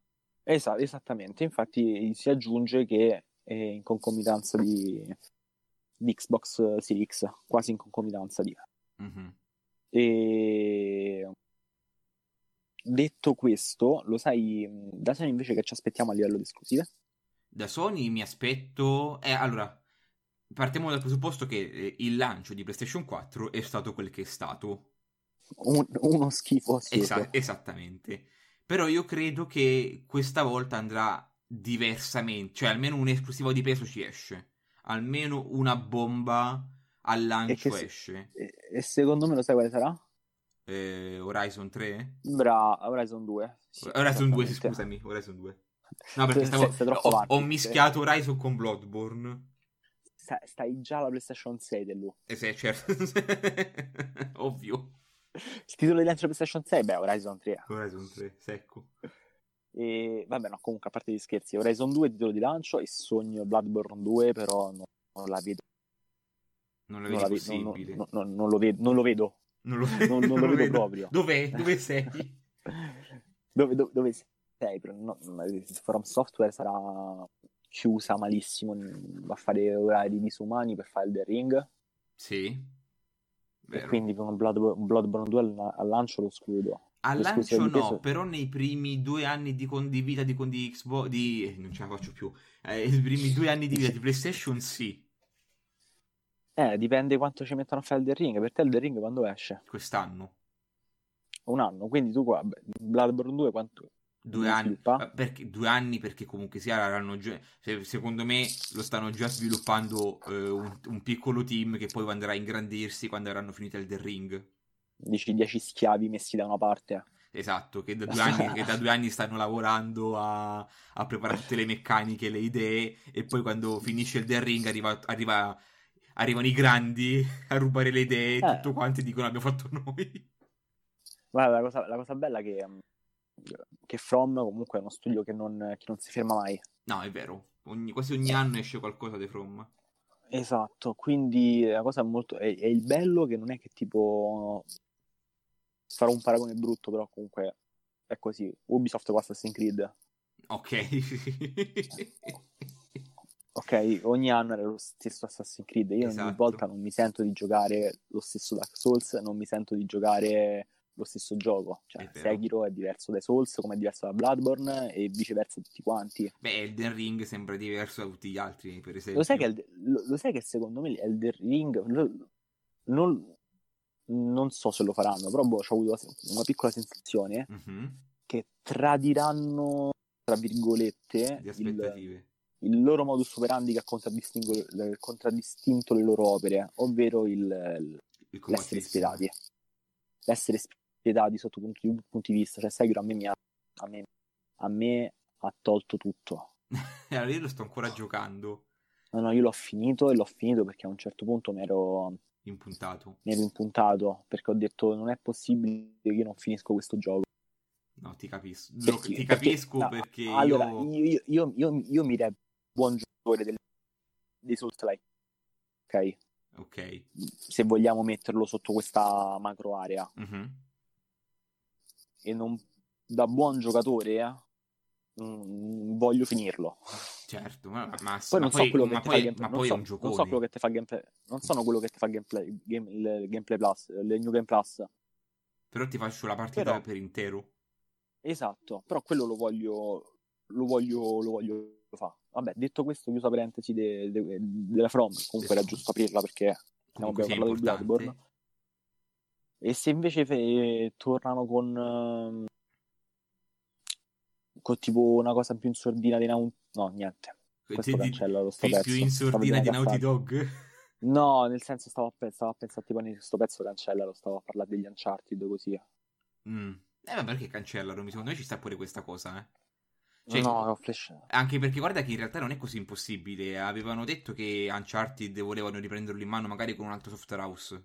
Esa- esattamente infatti si aggiunge che è in concomitanza di, di Xbox Series X quasi in concomitanza di Mhm. E detto questo, lo sai da Sony invece che ci aspettiamo a livello di esclusive? Da Sony mi aspetto. Eh, allora, partiamo dal presupposto che eh, il lancio di PlayStation 4 è stato quel che è stato. Un- uno schifo. Esa- esattamente. Però io credo che questa volta andrà diversamente. Cioè, almeno un esclusivo di peso ci esce. Almeno una bomba al lancio se- esce. E, e secondo me lo sai quale sarà? Eh, Horizon 3? Bra, Horizon 2. Sì, Horizon 2, sì, esattamente. scusami. Horizon 2. No, perché Sei- stavo. sei troppo ho, avanti, ho mischiato Horizon con Bloodborne. Stai, stai già alla PlayStation 6 dello. Eh sì, certo. Ovvio. Il titolo di lancio PlayStation 6, beh, Horizon 3. Horizon 3, secco. E vabbè, no, comunque a parte gli scherzi, Horizon 2 titolo di lancio e sogno Bloodborne 2, però non, non la vedo. Non la Non, vedi la ve- non- non- non- non lo vedo, non lo vedo. Non lo, non- non lo vedo proprio. Dov'è? Dove sei? dove, dove- dove sei? No, From Software sarà chiusa malissimo, va a fare orari disumani per fare il The Ring Sì. e Vero. quindi con un Blood- Bloodborne 2 al, lancio lo escludo. Al lancio di no, peso- però nei primi due anni di condivita di, con- di Xbox di... eh, non ce la faccio più. Eh, I primi due anni di vita di PlayStation sì. Eh, dipende quanto ci mettono a fare il The Ring. Per te il The Ring quando esce? Quest'anno. Un anno, quindi tu qua, Bloodborne 2 quanto? Due anni. eh, Perché, due anni perché comunque sia l'hanno già- se- secondo me lo stanno già sviluppando eh, un, un piccolo team che poi andrà a ingrandirsi quando avranno finito il The Ring. dici 10 schiavi messi da una parte. Esatto, che da due anni, che da due anni stanno lavorando a, a, preparare tutte le meccaniche, le idee, e poi quando finisce il The Ring arriva, arriva, arrivano i grandi a rubare le idee, eh. tutto quanto e dicono abbiamo fatto noi. Guarda, la cosa, la cosa bella è che, che From comunque è uno studio che non, che non si ferma mai. No, è vero, ogni, quasi ogni anno esce qualcosa di From. Esatto, quindi la cosa è molto... È, è, il bello che non è che tipo... Farò un paragone brutto, però comunque è così. Ubisoft con Assassin's Creed. Ok. ok, ogni anno era lo stesso Assassin's Creed. Io esatto. ogni volta non mi sento di giocare lo stesso Dark Souls, non mi sento di giocare lo stesso gioco. Cioè, è Sekiro è diverso dai Souls, come è diverso da Bloodborne e viceversa tutti quanti. Beh, Elden Ring sembra diverso da tutti gli altri, per esempio. Lo sai che, lo, lo sai che secondo me Elden Ring lo, non, non, so se lo faranno, però boh, ho avuto una piccola sensazione mm-hmm. che tradiranno, tra virgolette, il, il, loro modus operandi che ha contraddistinto le loro opere, ovvero il, il l'essere spietati. L'essere spietati sotto punti, punti di vista. Cioè, Sekiro a me, mi ha, a me, a me ha tolto tutto. allora io lo sto ancora giocando. No, no, io l'ho finito e l'ho finito perché a un certo punto mi ero impuntato. Mi ero impuntato perché ho detto non è possibile che io non finisco questo gioco. No, ti capisco. Perché, ti capisco perché, perché no, allora, io... Io, io, io, mi reputo buon giocatore del, dei Souls like. Ok? Ok. Se vogliamo metterlo sotto questa macro area. Mm-hmm e non, da buon giocatore eh, mh, voglio finirlo. Certo, ma, ma poi non so quello che ti fa gameplay. Non, so, non so quello che ti fa gameplay. Non sono quello che ti fa gameplay, game, il gameplay plus, il New Game Plus. Però ti faccio la partita però, per intero. Esatto, però quello lo voglio. Lo voglio. Lo voglio fare. Vabbè, detto questo, chiusa parentesi de, de, della From. Comunque era giusto aprirla perché abbiamo parlato di Bloodborne. E se invece fe- tornano con, uh, con tipo una cosa più in sordina di Naughty No, niente. Questo cancella lo sto più, pezzo. Più in sordina di Naughty Dog? No, nel senso stavo a, pe- stavo a pensare tipo questo pezzo cancella, lo stavo a parlare degli Uncharted così. Mm. Eh, ma perché cancellano? Secondo me ci sta pure questa cosa, eh. Cioè, no, Flash. Anche perché guarda che in realtà non è così impossibile. Avevano detto che Uncharted volevano riprenderlo in mano magari con un altro software house.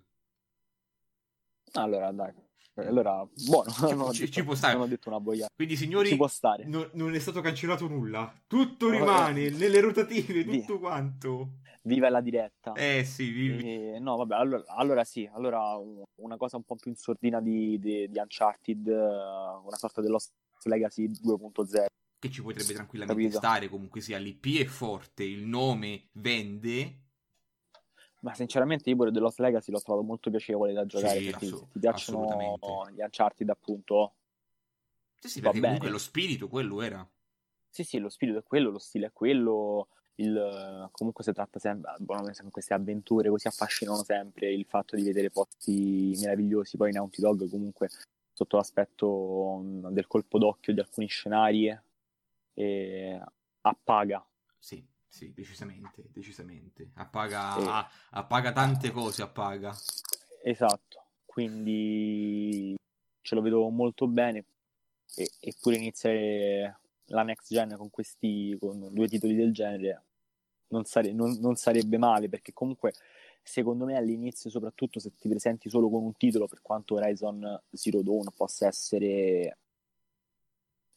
Allora, dai. Allora, buono, ci, non, ci, detto, ci può stare. non ho detto una boiata. Quindi, signori, no, non è stato cancellato nulla. Tutto rimane nelle rotative, tutto Via. quanto. Viva la diretta. Eh sì, vivi. E, no, vabbè, allora, allora, sì. Allora, una cosa un po' più in sordina di, di, di Uncharted, una sorta dello Legacy 2.0. Che ci potrebbe tranquillamente Capito? stare, comunque sia l'IP è forte, il nome vende ma sinceramente io pure The Lost Legacy l'ho trovato molto piacevole da giocare. Sì, assu- se ti piacciono gli Uncharted, appunto. Sì, sì, perché comunque lo spirito quello era. Sì, sì, lo spirito è quello, lo stile è quello. Il, comunque si tratta sempre, buono, queste avventure così affascinano sempre il fatto di vedere posti meravigliosi. Poi Naughty Dog, comunque, sotto l'aspetto mm, del colpo d'occhio di alcuni scenari, e appaga. Sì sì, decisamente, decisamente. Appaga, sì. appaga tante cose, appaga. Esatto, quindi ce lo vedo molto bene. E, eppure iniziare la next gen con questi con due titoli del genere non, sare, non, non sarebbe male perché comunque secondo me all'inizio soprattutto se ti presenti solo con un titolo per quanto Horizon Zero Dawn possa essere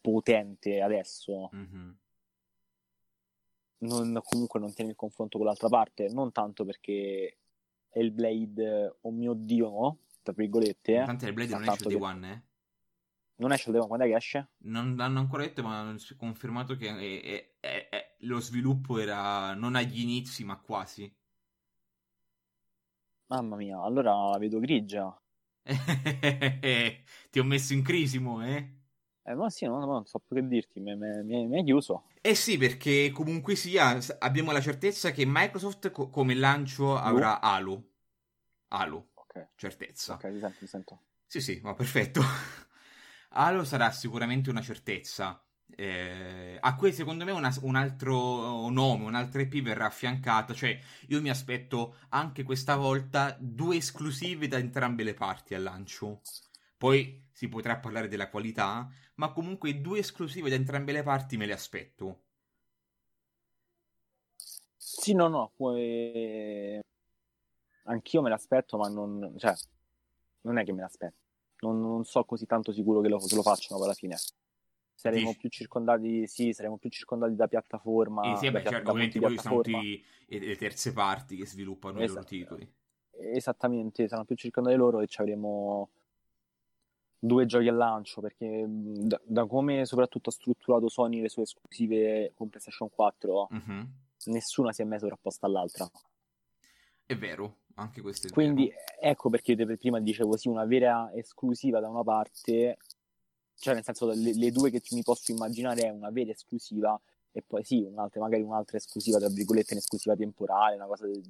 potente adesso mm-hmm non, comunque non tiene il confronto con l'altra parte, non tanto perché Hellblade, oh mio dio, no? Tra virgolette. Eh, Tanto Hellblade non esce il Day One, eh? Non esce il Day One, quando è che esce? Non l'hanno ancora detto, ma hanno confermato che è, è, è, lo sviluppo era non agli inizi, ma quasi. Mamma mia, allora la vedo grigia. Ti ho messo in crisi, mo, eh? Eh, ma sì, no, no, non so più che dirti, mi, hai chiuso. Eh sì, perché comunque sia, abbiamo la certezza che Microsoft co- come lancio avrà Halo. Halo, ok. Certezza. Ok, ti sento, ti sento. Sì, sì, ma perfetto. Halo sarà sicuramente una certezza. Eh, a cui secondo me una, un altro nome, un'altra IP verrà affiancata. Cioè, io mi aspetto anche questa volta due esclusive da entrambe le parti al lancio. Poi si potrà parlare della qualità, ma comunque due esclusive da entrambe le parti me le aspetto. Sì, no, no, poi... anch'io me l'aspetto, ma non, cioè, non è che me l'aspetto. Non, non so così tanto sicuro che lo, lo facciano alla fine. Saremo Dici? più circondati, sì, saremo più circondati da piattaforma. E sì, da beh, pia- certo, poi sono tutti le terze parti che sviluppano i loro Esatto. titoli. Esattamente, saranno più circondati loro e ci avremo due giochi al lancio perché da, da come soprattutto ha strutturato Sony le sue esclusive con PlayStation 4 Mhm. nessuna si è mai sovrapposta all'altra È vero, anche questo è quindi vero. ecco perché prima dicevo sì una vera esclusiva da una parte cioè nel senso le, le due che mi posso immaginare è una vera esclusiva e poi sì un'altra magari un'altra esclusiva tra virgolette un'esclusiva temporale una cosa del,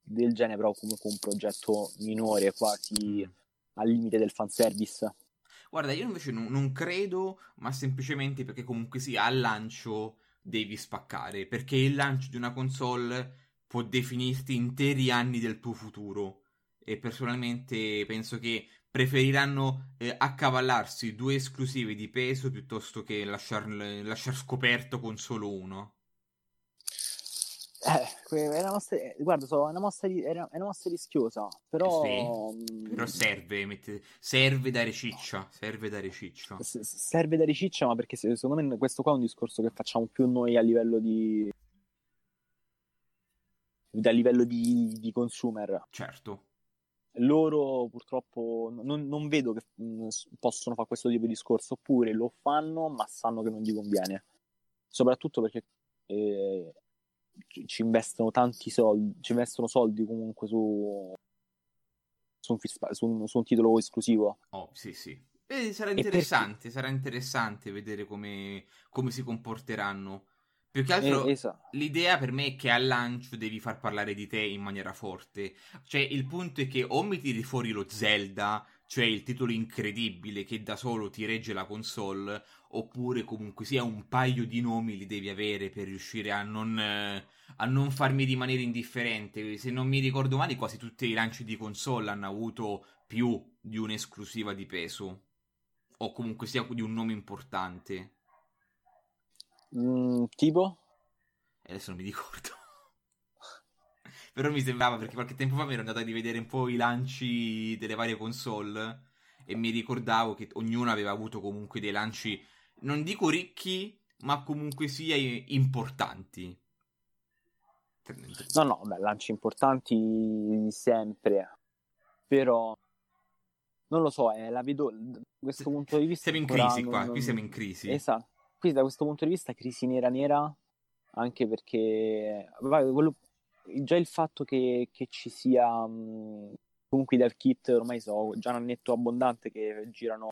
del genere però comunque un progetto minore quasi al limite del fanservice Guarda, io invece non, non credo, ma semplicemente perché comunque sì, al lancio devi spaccare, perché il lancio di una console può definirti interi anni del tuo futuro. E personalmente penso che preferiranno eh, accavallarsi due esclusive di peso piuttosto che lasciar, lasciar scoperto con solo uno. Eh, è una mossa, eh, guarda, so, è una mossa, è una, è una mossa rischiosa, però, mm, Però serve, mette- serve dare ciccia, serve dare ciccia. s- serve da riciccia, ma perché se- secondo me questo qua è un discorso che facciamo più noi a livello di, a livello di, di consumer. Certo. Loro purtroppo non, non vedo che mm, possono fare questo tipo di discorso, oppure lo fanno, ma sanno che non gli conviene. Soprattutto perché eh, ci investono tanti soldi, ci investono soldi comunque su, su, un, su un- su un titolo esclusivo. Oh, sì, sì. E sarà E interessante, sarà interessante vedere come, come si comporteranno. Più che altro, Eh, esatto. l'idea per me è che al lancio devi far parlare di te in maniera forte. Cioè, il punto è che o mi tiri fuori lo Zelda, cioè il titolo incredibile che da solo ti regge la console, oppure comunque sia un paio di nomi li devi avere per riuscire a non, eh, a non farmi rimanere indifferente. Se non mi ricordo male, quasi tutti i lanci di console hanno avuto più di un'esclusiva di peso. O comunque sia di un nome importante. Mm, tipo? Adesso non mi ricordo. Però mi sembrava perché qualche tempo fa mi ero andato a rivedere un po' i lanci delle varie console e mi ricordavo che ognuno aveva avuto comunque dei lanci, non dico ricchi, ma comunque sia importanti. No, no, beh, lanci importanti sempre, però non lo so, eh, la vedo da questo punto di vista. Siamo in crisi non- qua, non- qui siamo in crisi. Esatto, qui da questo punto di vista crisi nera nera, anche perché quello- già il fatto che, che ci sia mh, comunque i dev kit ormai sono già un annetto abbondante che girano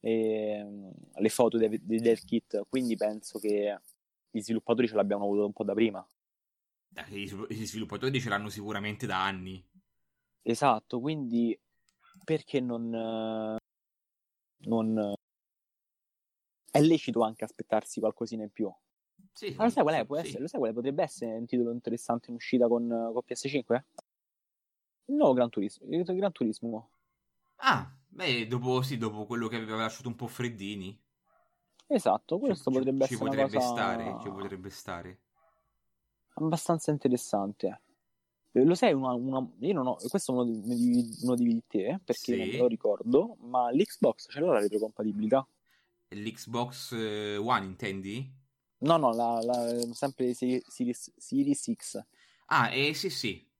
ehm, le foto dei, dei dev kit, quindi penso che gli sviluppatori ce l'abbiano avuto un po' da prima. Dai, I svilu- i sviluppatori ce l'hanno sicuramente da anni. Esatto, quindi perché non, non è lecito anche aspettarsi qualcosina in più. Sì, Ma lo sai qual è? Può sì. essere, lo sai quale potrebbe essere un titolo interessante in uscita con, eh, con PS5? Il nuovo Gran Turismo. Il Gran Turismo. Ah, beh, dopo, sì, dopo quello che aveva lasciato un po' freddini. Esatto, questo ci, potrebbe ci essere potrebbe cosa stare, ci potrebbe stare. abbastanza interessante. Eh, Lo sai, una, una- io non ho, questo uno, di- uno di te, eh, perché Sì. non me lo ricordo, ma l'Xbox ce l'ha la retrocompatibilità? L'Xbox eh, One, intendi? No, no, la, la- sempre Series, Series, Series X. Ah, eh sì, sì.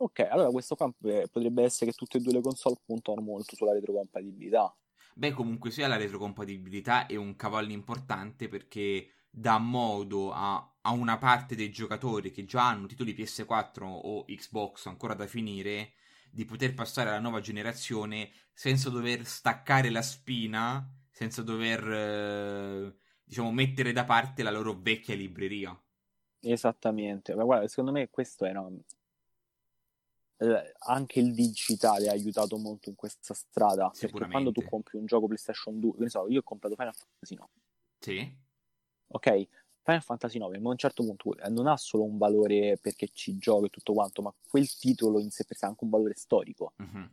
Ok, allora questo qua eh, potrebbe essere che tutte e due le console puntano molto sulla retrocompatibilità. Beh, comunque sia la retrocompatibilità è un cavallo importante perché dà modo a, a una parte dei giocatori che già hanno titoli PS4 o Xbox ancora da finire di poter passare alla nuova generazione senza dover staccare la spina, senza dover, eh, diciamo, mettere da parte la loro vecchia libreria. Esattamente, ma guarda, secondo me questo era eh, anche il digitale ha aiutato molto in questa strada, perché quando tu compri un gioco PlayStation 2, che so, io ho comprato Final Fantasy no. Sì. Ok? Final Fantasy 9 a un certo punto eh, non ha solo un valore perché ci gioco e tutto quanto, ma quel titolo in sé per sé ha anche un valore storico. Mhm.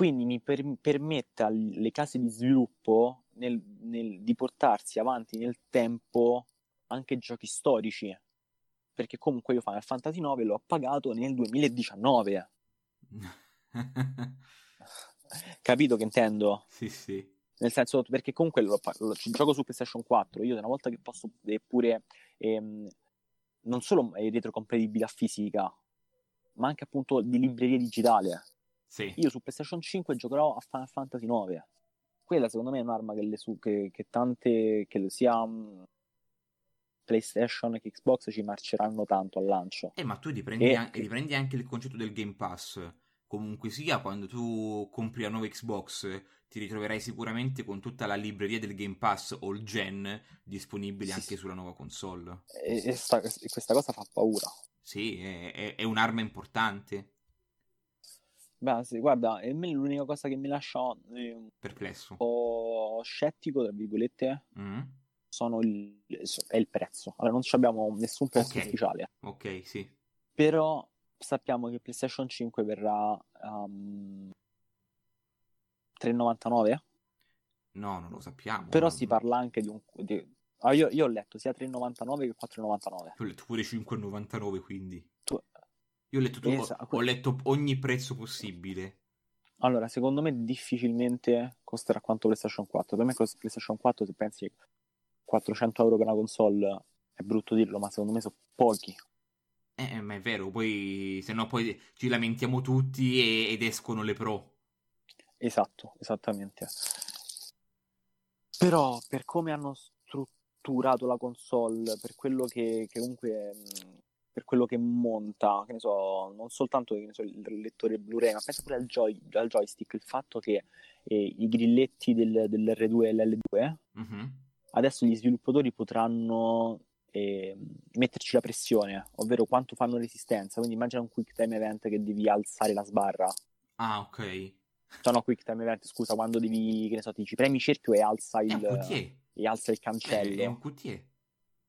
Quindi mi per- permette alle case di sviluppo nel- nel- di portarsi avanti nel tempo anche giochi storici. Perché comunque io Final Fantasy 9 l'ho pagato nel 2019. Capito che intendo? sì, sì. Nel senso, perché comunque lo, lo- gioco su PlayStation 4. Io una volta che posso eh, pure ehm, non solo è retrocompatibilità fisica, ma anche appunto di libreria digitale. Sì. Io su PlayStation 5 giocherò a Final Fantasy 9. Quella secondo me è un'arma che, su- che- che tante, che sia mm, PlayStation che Xbox ci marceranno tanto al lancio. Eh, ma tu riprendi, E- an- riprendi anche il concetto del Game Pass. Comunque sia, quando tu compri la nuova Xbox, ti ritroverai sicuramente con tutta la libreria del Game Pass all gen disponibile Sì, anche sì. sulla nuova console. E, e sta- questa cosa fa paura. Sì, è, è- è un'arma importante. Beh, sì, guarda, a me l'unica cosa che mi lascia eh, un Perplesso. po' scettico, tra virgolette, Mm? sono il, è il prezzo. Allora, non abbiamo nessun prezzo Ok. ufficiale, Ok, sì. però sappiamo che PlayStation 5 verrà um, 3,99, No, non lo sappiamo. però No, si parla anche di un... di- ah, io, io ho letto sia 3,99 che 4,99. Tu hai letto pure 5,99 quindi. Io ho letto, tu- ho- Esatto. ho letto ogni prezzo possibile. Allora, secondo me difficilmente costerà quanto PlayStation 4. Per me PlayStation 4, se pensi 400 euro per una console, è brutto dirlo, ma secondo me sono pochi. Eh, ma è vero, poi se no poi ci lamentiamo tutti e- ed escono le pro. Esatto, esattamente. Però per come hanno strutturato la console, per quello che, che comunque mh, per quello che monta, che ne so, non soltanto so, il lettore Blu-ray, ma penso pure al, joy- al joystick, il fatto che eh, i grilletti del, dell'R2 e l'L2 Mhm. adesso gli sviluppatori potranno eh, metterci la pressione, ovvero quanto fanno resistenza. Quindi immagina un quick time event che devi alzare la sbarra. Ah, ok. Cioè, no, quick time event, scusa, quando devi, che ne so, ti ci premi cerchio e alza il, e alza il Eh, cancello. È un QTE.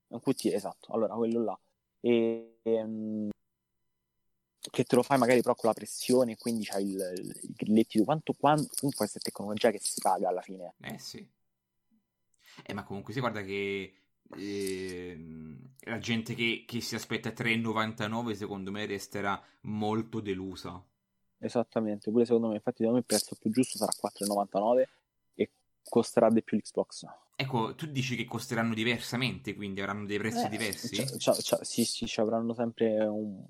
È un QT, esatto. Allora, quello là. E, ehm, che te lo fai magari però con la pressione, quindi c'hai il, i grilletti. Quanto, quanto, comunque questa è tecnologia che si paga alla fine. Eh sì. Eh, ma comunque si guarda che ehm, la gente che, che si aspetta 3,99 secondo me resterà molto delusa. Esattamente, pure secondo me, infatti, secondo me il prezzo più giusto sarà 4,99 e costerà di più l'Xbox. Ecco, tu dici che costeranno diversamente, quindi avranno dei prezzi Eh, diversi? c'ha- c'ha- sì, sì, ci avranno sempre un,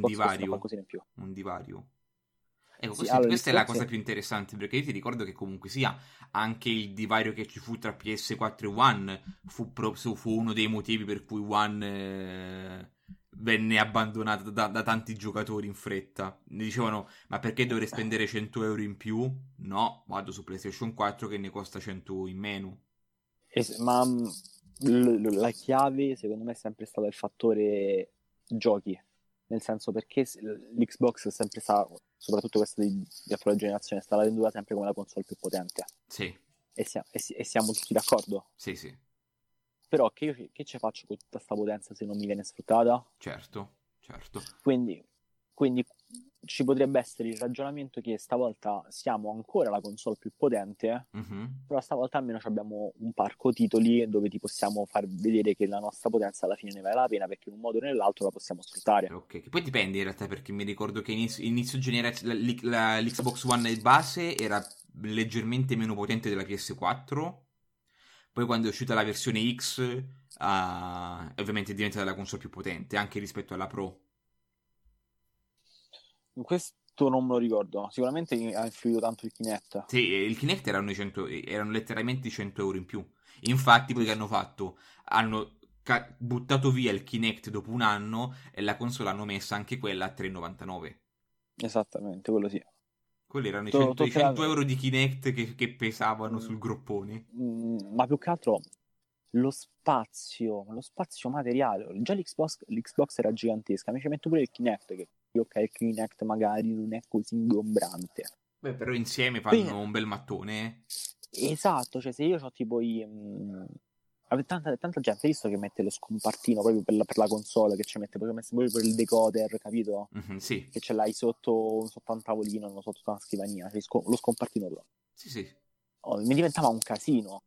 costa divario. qualcosina in più. un divario. Ecco, Sì, questa, allora, questa è la cosa è- più interessante perché io ti ricordo che comunque sia anche il divario che ci fu tra PS4 e One fu, pro- fu uno dei motivi per cui One eh, venne abbandonato da, da tanti giocatori in fretta. Ne dicevano, ma perché dovrei spendere 100 euro in più? No, vado su PlayStation 4 che ne costa 100 in meno. Es- ma mh, l- la chiave secondo me è sempre stata il fattore giochi, nel senso perché l'Xbox è sempre stata, soprattutto questa di, di attuale generazione, è stata venduta sempre come la console più potente Sì, e, sia- e si- e siamo tutti d'accordo. sì, sì, Però che, io, che ci faccio con tutta questa potenza se non mi viene sfruttata? certo, certo. Quindi, quindi ci potrebbe essere il ragionamento che stavolta siamo ancora la console più potente, Mhm. però stavolta almeno abbiamo un parco titoli dove ti possiamo far vedere che la nostra potenza alla fine ne vale la pena perché in un modo o nell'altro la possiamo sfruttare. Ok, che poi dipende in realtà perché mi ricordo che inizio, inizio generazione la, la- l'Xbox One base era leggermente meno potente della PS4, poi quando è uscita la versione X ah, ovviamente è diventata la console più potente anche rispetto alla Pro. Questo non me lo ricordo, sicuramente ha influito tanto il Kinect. Sì, e il Kinect erano, i 100 erano letteralmente 100 euro in più. Infatti poi che hanno fatto? Hanno ca- buttato via il Kinect dopo un anno e la console hanno messa anche quella a 3,99. Esattamente, quello sì. Quelli erano i To- 100, i tocca- 100 euro di Kinect che, che pesavano sul groppone. Mm, ma più che altro lo spazio, lo spazio materiale. Già l'Xbox, l'Xbox era gigantesca, ci metto pure il Kinect, che ok, il Kinect magari non è così ingombrante. Beh, però insieme fanno Beh. un bel mattone. eh. Esatto, cioè se io ho tipo i... mh, Tanta, tanta gente, visto che mette lo scompartino proprio per la, per la console, che ci mette proprio, proprio per il decoder, capito? Mhm, sì, Che ce l'hai sotto, sotto un tavolino, non sotto una scrivania, cioè lo scompartino proprio. sì, sì. Oh, mi diventava un casino.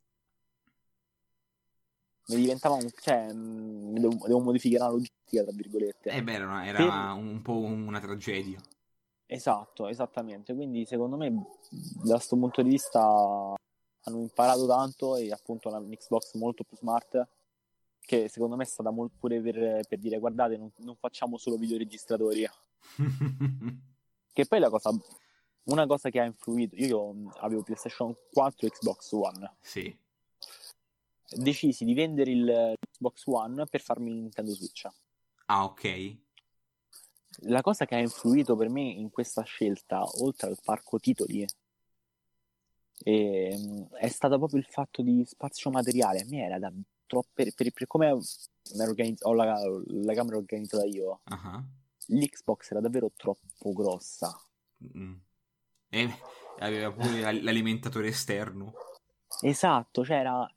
Mi diventava un... cioè, mh, devo, devo modificare la logistica, tra virgolette. Eh beh, era, era Per- un po' una tragedia. Esatto, esattamente. Quindi secondo me da questo punto di vista hanno imparato tanto e appunto una Xbox molto più smart che secondo me è stata molto pure per, per dire guardate non, non facciamo solo videoregistratori. Che poi la cosa, una cosa che ha influito, io avevo PlayStation 4 e Xbox One, sì. Decisi di vendere il Xbox One per farmi il Nintendo Switch. Ah, ok. La cosa che ha influito per me in questa scelta, oltre al parco titoli, ehm, è stato proprio il fatto di spazio materiale. A me era da troppo. Per, per- per come organizz- ho la, la camera organizzata io, Ah, l'Xbox era davvero troppo grossa. mm. E aveva pure l'al- l'alimentatore esterno. Esatto, cioè era,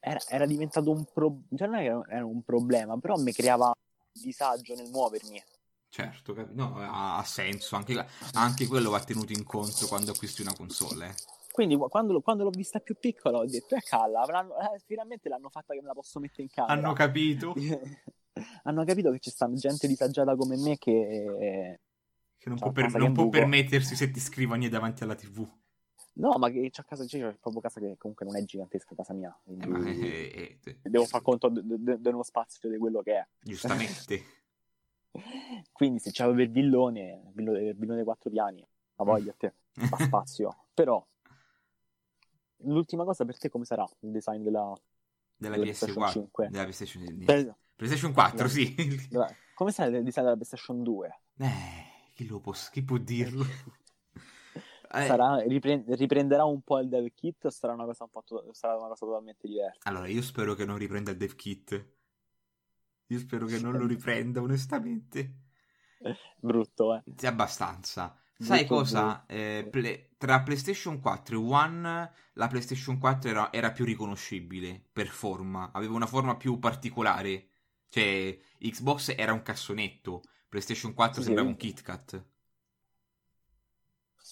era, era diventato un problema. Cioè non è che era- era un problema, però mi creava disagio nel muovermi. Certo, capi- no, ha, senso. Anche, anche quello va tenuto in conto quando acquisti una console. eh. Quindi quando, quando l'ho vista più piccola ho detto, eh calla, eh, finalmente l'hanno fatta che me la posso mettere in camera. Hanno capito Hanno capito che c'è sta gente disagiata come me che... che non Ciao, può, per- casa non può permettersi se ti scrivani davanti alla TV. No, ma che c'è a casa, c'è proprio casa che comunque non è gigantesca casa mia. Eh, ma, quindi eh, eh, eh, Devo far conto de- de- dello spazio di quello che è. Giustamente. Quindi se c'avevo il villone, il villone, il villone dei quattro piani, la voglia a te, fa spazio. Però, l'ultima cosa per te come sarà il design della... Della Della PlayStation PS4. 5. Della PlayStation, per- PlayStation 4, No. sì. come sarà il design della PlayStation 2? Eh, chi, lo può, chi può dirlo? Eh, Sarà, ripre- riprenderà un po' il dev kit o sarà una cosa, un po' to- sarà una cosa totalmente diversa? Allora, io spero che non riprenda il dev kit. Io spero che non lo riprenda, onestamente. Brutto, eh. Sì, abbastanza. Sai Brutto, cosa? Eh, ple- tra PlayStation 4 e One, la PlayStation 4 era, era più riconoscibile per forma, aveva una forma più particolare. Cioè, Xbox era un cassonetto, PlayStation 4 Sì, sembrava sì. un KitKat.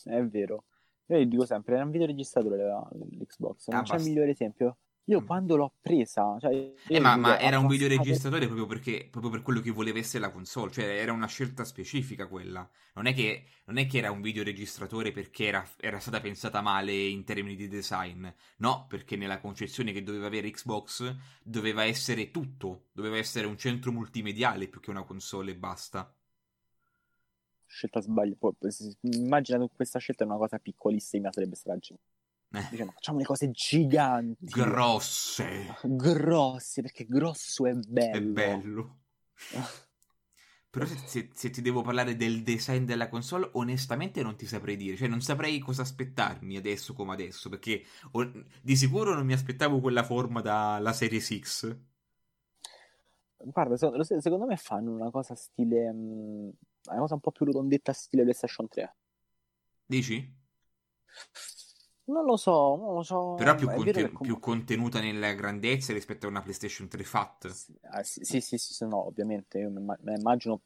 È vero. Io dico sempre, era un videoregistratore la- l'Xbox, non Ah, c'è basta. migliore esempio. Io Mm. quando l'ho presa, cioè, io Eh, ma, ma era un abbassate- videoregistratore proprio perché proprio per quello che voleva essere la console, cioè era una scelta specifica quella. Non è che, non è che era un videoregistratore perché era, era stata pensata male in termini di design, no, perché nella concezione che doveva avere Xbox doveva essere tutto, doveva essere un centro multimediale più che una console e basta. Scelta sbagliata. Immagina che questa scelta è una cosa piccolissima, sarebbe stata gi- Eh, Dice, no, facciamo le cose giganti, grosse, grosse, perché grosso è bello. è bello. Però se, se- se ti devo parlare del design della console, onestamente non ti saprei dire. Cioè, non saprei cosa aspettarmi adesso come adesso. Perché o- di sicuro non mi aspettavo quella forma dalla serie 6. Guarda, secondo, secondo me fanno una cosa stile... mh, una cosa un po' più rotondetta stile PlayStation 3. Dici? Non lo so, non lo so. Però più, è conte- vero che com- più contenuta nella grandezza rispetto a una PlayStation 3 Fat. Sì, ah, sì, sì, sì, sì, no, ovviamente, io me la immagino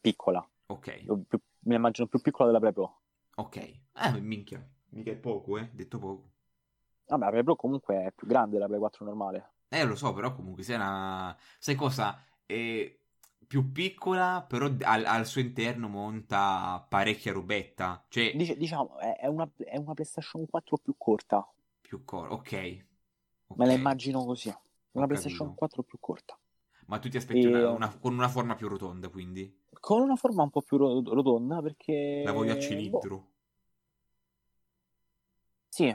piccola, Ok, più- me la immagino più piccola della Play Pro. ok. Eh, minchia. Mica è poco, eh. Detto poco. Vabbè, la Play Pro comunque è più grande della Play 4 normale. Eh, lo so, però comunque sei una... Sai cosa? È più piccola, però al, al suo interno monta parecchia robetta. Cioè, Dice- diciamo, è, è una, è una PlayStation 4 più corta, più cor... Ok. me la immagino così. Una Ho PlayStation capito. 4 più corta. Ma tu ti aspetti E- una- una- con una forma più rotonda, quindi? Con una forma un po' più ro- rotonda perché... La voglio a boh, cilindro. sì,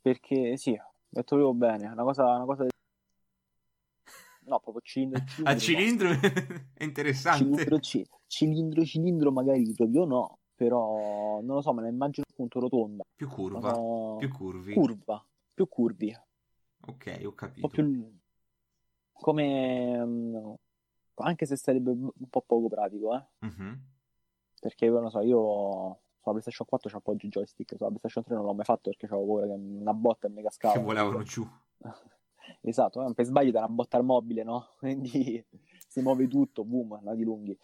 perché sì, detto proprio bene, una cosa... Una cosa... No, proprio cilindro, cilindro, A cilindro è interessante. cilindro, ci- cilindro, cilindro magari proprio no, però non lo so, me la immagino appunto rotonda, Più curva, cosa- più curvi. curva, più curvi, Ok, ho un capito. po' più come mm, anche se sarebbe un po' poco pratico, eh, Mhm. perché non lo so, io sulla PlayStation 4 c'è un po' di joystick, sulla PlayStation 3 non l'ho mai fatto perché avevo paura che una botta e mi cascava. Che volavano giù. esatto, eh, per sbaglio da una botta al mobile, no? Quindi si muove tutto, boom, nati lunghi.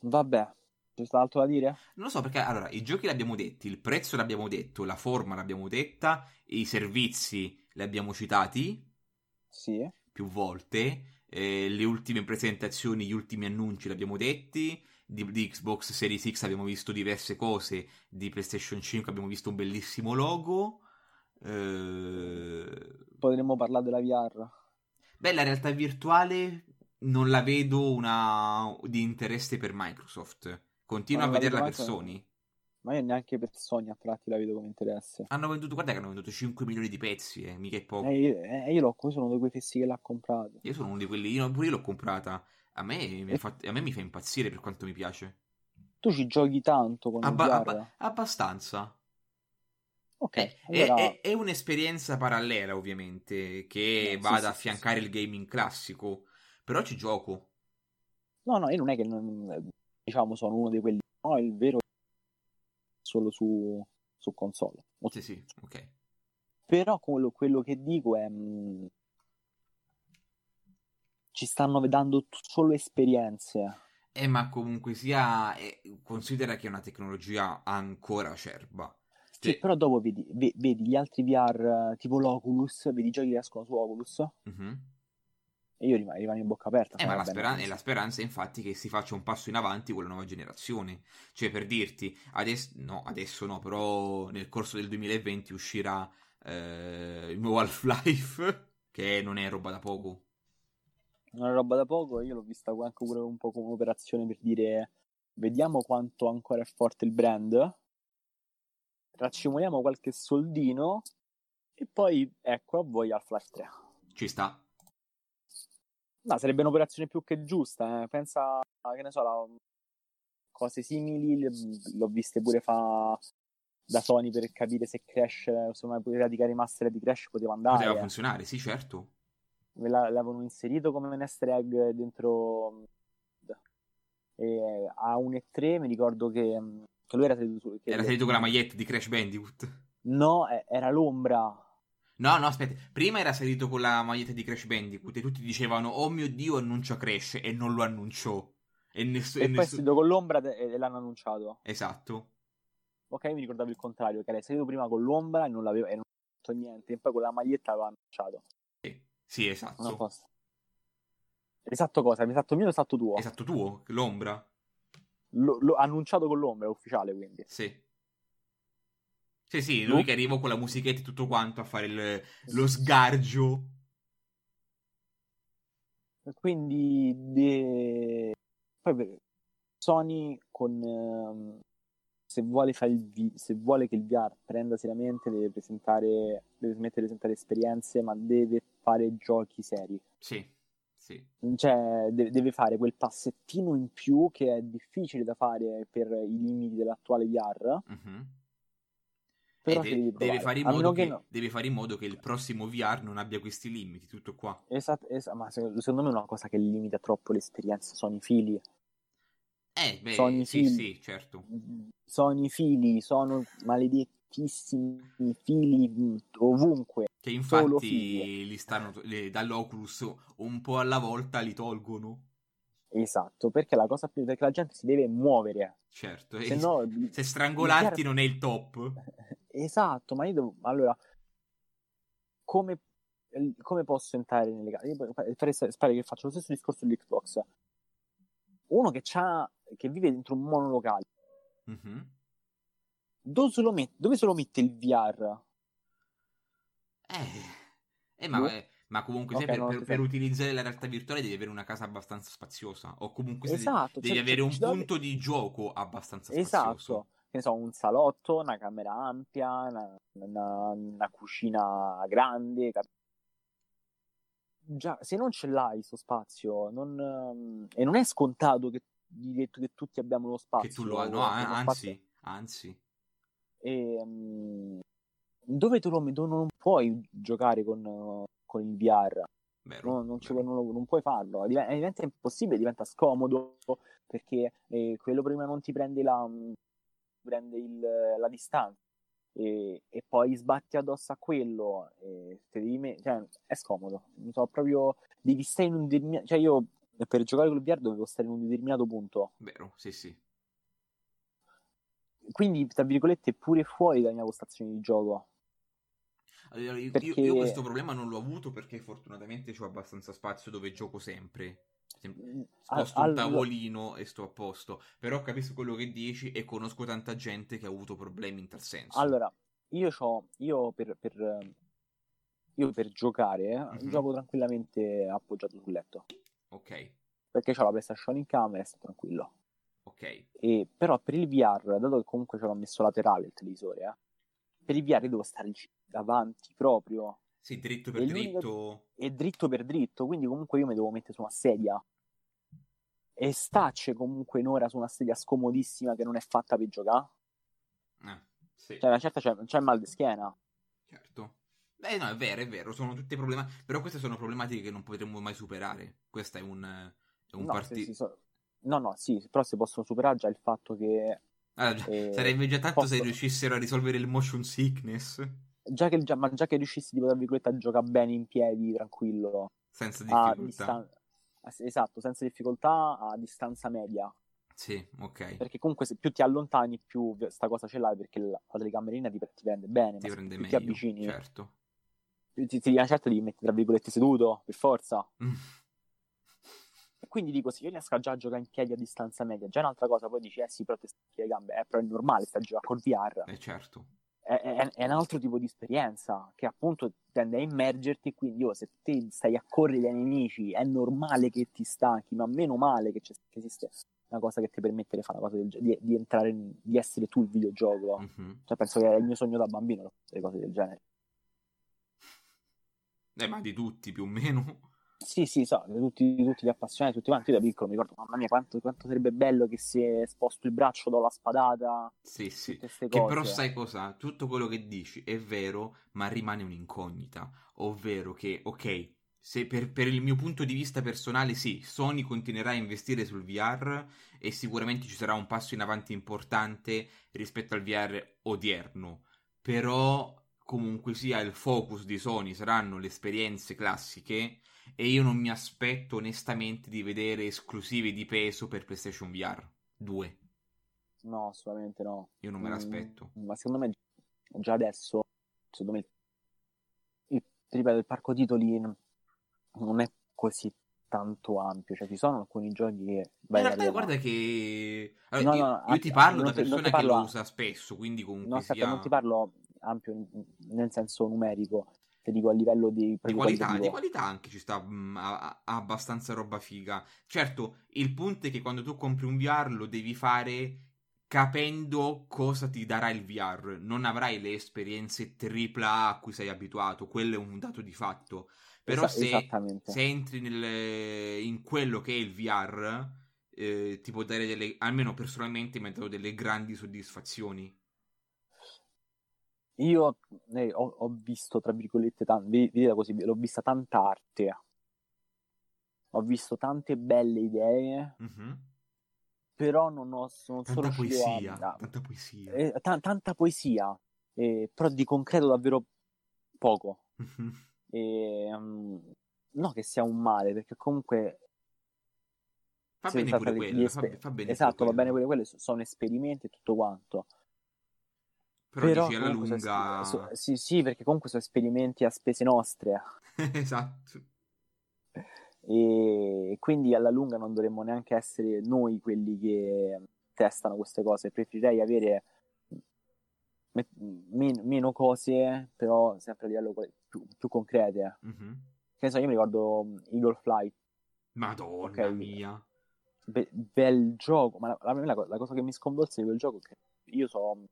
Vabbè, c'è altro da dire? Non lo so perché allora i giochi l'abbiamo detti, il prezzo l'abbiamo detto, la forma l'abbiamo detta, i servizi li abbiamo citati Sì. più volte, eh, le ultime presentazioni, gli ultimi annunci li abbiamo detti, di, di Xbox Series X abbiamo visto diverse cose, di PlayStation 5 abbiamo visto un bellissimo logo. Eh... Potremmo parlare della VR. Beh, la realtà virtuale non la vedo una di interesse per Microsoft. Continua a vederla per Sony. Ma io neanche per Sony a tratti la vedo come interesse. Hanno venduto, guarda che hanno venduto 5 milioni di pezzi, eh, mica è poco. Eh, io, eh, io l'ho, come sono uno di quei fessi che l'ha comprato. Io sono uno di quelli, io, pure io l'ho comprata. A me, mi fa, a me mi fa impazzire per quanto mi piace. Tu ci giochi tanto con Abba- abba- abbastanza. Ok, È, allora... è- è un'esperienza parallela, ovviamente, che Eh, va sì, ad sì, affiancare il gaming classico. Però ci gioco. No, no, io non è che non- diciamo sono uno di quelli. No, il vero è solo su, su console. Sì, sì, ok. Però quello, quello che dico è. mh, ci stanno dando t- solo esperienze. Eh, ma comunque sia, eh, considera che è una tecnologia ancora acerba. Sì, però dopo vedi, ve- vedi gli altri VR, eh, tipo l'Oculus, vedi i giochi che escono su Oculus, Mhm. e io rim- rimango in bocca aperta. Eh, ma la, speran- è la speranza è infatti che si faccia un passo in avanti con la nuova generazione. Cioè, per dirti, adesso, no, adesso no, però nel corso del 2020 uscirà eh, il nuovo Half-Life, che non è roba da poco. Non è roba da poco, io l'ho vista anche pure un po' come un'operazione per dire vediamo quanto ancora è forte il brand, raccimoliamo qualche soldino e poi ecco a voi Half-Life 3. Ci sta. No, sarebbe un'operazione più che giusta, eh. pensa, che ne so, la- cose simili le- l'ho viste pure fa da Sony per capire se Crash, se una pratica remaster di Crash poteva andare. Poteva funzionare, sì, certo. L'avevano inserito come un easter egg dentro e a 1 e 3 mi ricordo che, che lui era salito su che- Era salito con la maglietta di Crash Bandicoot. no era l'ombra No, no, aspetta. Prima era salito con la maglietta di Crash Bandicoot e tutti dicevano, oh mio Dio, annuncia Crash, e non lo annunciò. E, ness- e e poi è nessuno... salito con l'ombra e, l'hanno annunciato Esatto. ok mi ricordavo il contrario che era salito prima con l'ombra e non l'aveva e non fatto niente e poi con la maglietta l'aveva annunciato Sì, sì, esatto. esatto cosa esatto mio o esatto tuo Esatto tuo, l'ombra. Lo- lo- annunciato con l'ombra è ufficiale quindi Sì. Sì, sì, lui No. che arrivò con la musichetta e tutto quanto a fare il- lo sgargio. Quindi de- poi Sony con ehm, se vuole fare il vi- se vuole che il VR prenda seriamente deve presentare deve smettere di presentare esperienze ma deve fare giochi seri Sì, sì. cioè de- deve fare quel passettino in più che è difficile da fare per i limiti dell'attuale VR Mhm. però E ci de- devi deve, fare che, no. deve fare in modo che il prossimo VR non abbia questi limiti, tutto qua. Esat- es- ma secondo, secondo me è una cosa che limita troppo l'esperienza sono i fili Eh, beh, Sono i sì, film. sì, certo. sono i fili, sono maledettissimi fili ovunque. Che infatti li stanno, le- dall'Oculus un po' alla volta li tolgono. Esatto, perché la cosa più perché la gente si deve muovere. Certo. Se no, se strangolarti il non è il top. Esatto, ma io devo allora come come posso entrare nelle? Io pare- Spero che faccio lo stesso discorso dell'Xbox. Uno che c'ha che vive dentro un monolocale. Mhm. Dove se lo mette, dove se lo mette il VR? Eh, eh, ma, Boh. eh, ma comunque Ok, sai, per, per- per utilizzare la realtà virtuale devi avere una casa abbastanza spaziosa. O comunque Esatto, devi cioè, avere cioè, un ci deve- punto di gioco abbastanza spazioso. Esatto, che ne so, un salotto, una camera ampia, una, una- una cucina grande. cap- Già, se non ce l'hai sto spazio, non, ehm, e non è scontato che, detto che tutti abbiamo lo spazio. Che tu lo hai, no, uno anzi, spazio- anzi. ehm, dove tu lo metti? Non puoi giocare con, eh, con il VR. Vero, No, non, ci non non puoi farlo, Div- diventa impossibile, diventa scomodo perché eh, quello prima non ti prende la, prende il, la distanza e, e, poi sbatti addosso a quello e me- cioè, è scomodo non so proprio devi stare in un determinato cioè io per giocare col VR dovevo stare in un determinato punto vero sì sì quindi tra virgolette pure fuori dalla mia postazione di gioco allora, io, perché... io, questo problema non l'ho avuto perché fortunatamente ho abbastanza spazio dove gioco sempre Mm, sposto Al, un tavolino e sto a posto. Però capisco quello che dici e conosco tanta gente che ha avuto problemi in tal senso. Allora, io, io per, per, io per giocare mm-hmm. gioco tranquillamente appoggiato sul letto. Ok. Perché ho la PlayStation in camera e sto tranquillo. Ok. E, però per il VR, dato che comunque ce l'ho messo laterale il televisore, eh, per il VR devo stare davanti proprio. Sì, dritto per dritto. E dritto per dritto, quindi comunque io mi devo mettere su una sedia e stacce comunque in ora su una sedia scomodissima che non è fatta per giocare. Eh, sì. Cioè, una certa c'è, c'è mal di schiena. Certo. Beh, no, è vero, è vero, sono tutti problemi. Però queste sono problematiche che non potremmo mai superare. Questo è un, è un no, partito. So... No, no, sì, però si possono superare già il fatto che. Allora, eh, sarebbe già tanto posso... se riuscissero a risolvere il motion sickness. Già che, già, ma già che riuscissi, tra virgolette, a giocare bene in piedi, tranquillo. Senza difficoltà. Distan- esatto, senza difficoltà a distanza media. Sì, ok. Perché comunque se più ti allontani, più sta cosa ce l'hai perché la, la telecamerina ti, ti, prende bene. Ti prende meglio, ti avvicini. Certo. Ti, ti, certo devi mettere tra virgolette seduto, per forza. Quindi dico, se io riesco già a giocare in piedi a distanza media, già è un'altra cosa, poi dici, eh sì, però ti le gambe, eh, però è normale, stai a giocare col VR. Eh certo è, è, è, un altro tipo di esperienza che appunto tende a immergerti. Quindi, io, se te stai a correre dai nemici, è normale che ti stanchi, ma meno male che, che esiste una cosa che ti permette di fare una cosa del di, di, entrare, in, di essere tu il videogioco. Mm-hmm. Cioè, penso che è il mio sogno da bambino, le cose del genere. Eh, ma di tutti più o meno. Sì, sì, so, tutti, tutti gli appassionati, tutti quanti. Io da piccolo mi ricordo, mamma mia, quanto, quanto sarebbe bello che se sposto il braccio do la spadata. Sì, sì. Che però sai cosa? Tutto quello che dici è vero, ma rimane un'incognita. Ovvero che, ok, se per, per, il mio punto di vista personale, sì, Sony continuerà a investire sul VR e sicuramente ci sarà un passo in avanti importante rispetto al VR odierno. Però, comunque sia, il focus di Sony saranno le esperienze classiche e io non mi aspetto onestamente di vedere esclusive di peso per PlayStation VR 2. No, assolutamente no. Io non me l'aspetto. Mm, ma secondo me già adesso, secondo me, il, ripeto, il parco titoli non è così tanto ampio, cioè ci sono alcuni giochi che... Vai in realtà guarda che... Allora, no, io, no, io ti parlo da persona che lo usa spesso, quindi comunque no, aspetta, non ti parlo ampio nel senso numerico, ti dico a livello di, di qualità, di qualità anche ci sta mh, mm, a, a, abbastanza roba figa. Certo, il punto è che quando tu compri un VR lo devi fare capendo cosa ti darà il VR. Non avrai le esperienze AAA a cui sei abituato, quello è un dato di fatto. Però se, se, entri nel, in quello che è il VR, eh, ti può dare delle, almeno personalmente mi ha dato delle grandi soddisfazioni. Io eh, ho, ho, visto, tra virgolette, tan- vedete così, l'ho vista tanta arte. Ho visto tante belle idee, mm-hmm. però non, ho, non tanta sono poesia, a... Tanta poesia. Eh, t- tanta poesia, eh, però di concreto davvero poco. Mm-hmm. E, um, no che sia un male, perché comunque... Fa bene pure quello, esper- fa, fa bene esatto, va bene pure quello, sono esperimenti e tutto quanto però, Però dici alla lunga... So, sì, sì, perché comunque sono esperimenti a spese nostre. esatto. E quindi alla lunga non dovremmo neanche essere noi quelli che testano queste cose. Preferirei avere men- meno cose, però sempre a livello più, più concrete. Mm-hmm. Che ne so, io mi ricordo Eagle Flight. Madonna okay. mia. Be- bel gioco, ma la, la, la, cosa che mi sconvolse di quel gioco è che io so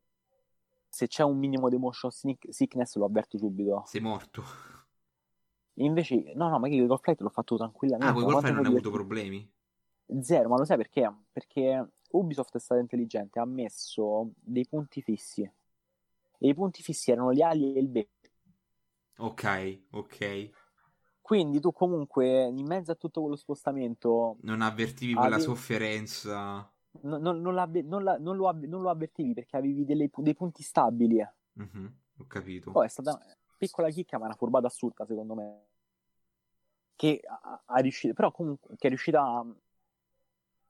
se c'è un minimo di motion sickness lo avverto subito. Sei morto. Invece, no, no, ma io il Golf Flight l'ho fatto tranquillamente. Ah, con Golf Flight non hai avuto problemi? Zero, ma lo sai perché? Perché Ubisoft è stata intelligente, ha messo dei punti fissi. E i punti fissi erano gli ali e il becco. Ok, ok. quindi tu comunque in mezzo a tutto quello spostamento Non avvertivi quella Ave- sofferenza. No- no- non, l'avve- non la- non lo, avve- non lo avvertivi perché avevi delle dei punti stabili. Mhm, ho capito. Poi è stata una piccola chicca, ma una furbata assurda secondo me. Che ha, ha riuscito, però comunque che è riuscita a,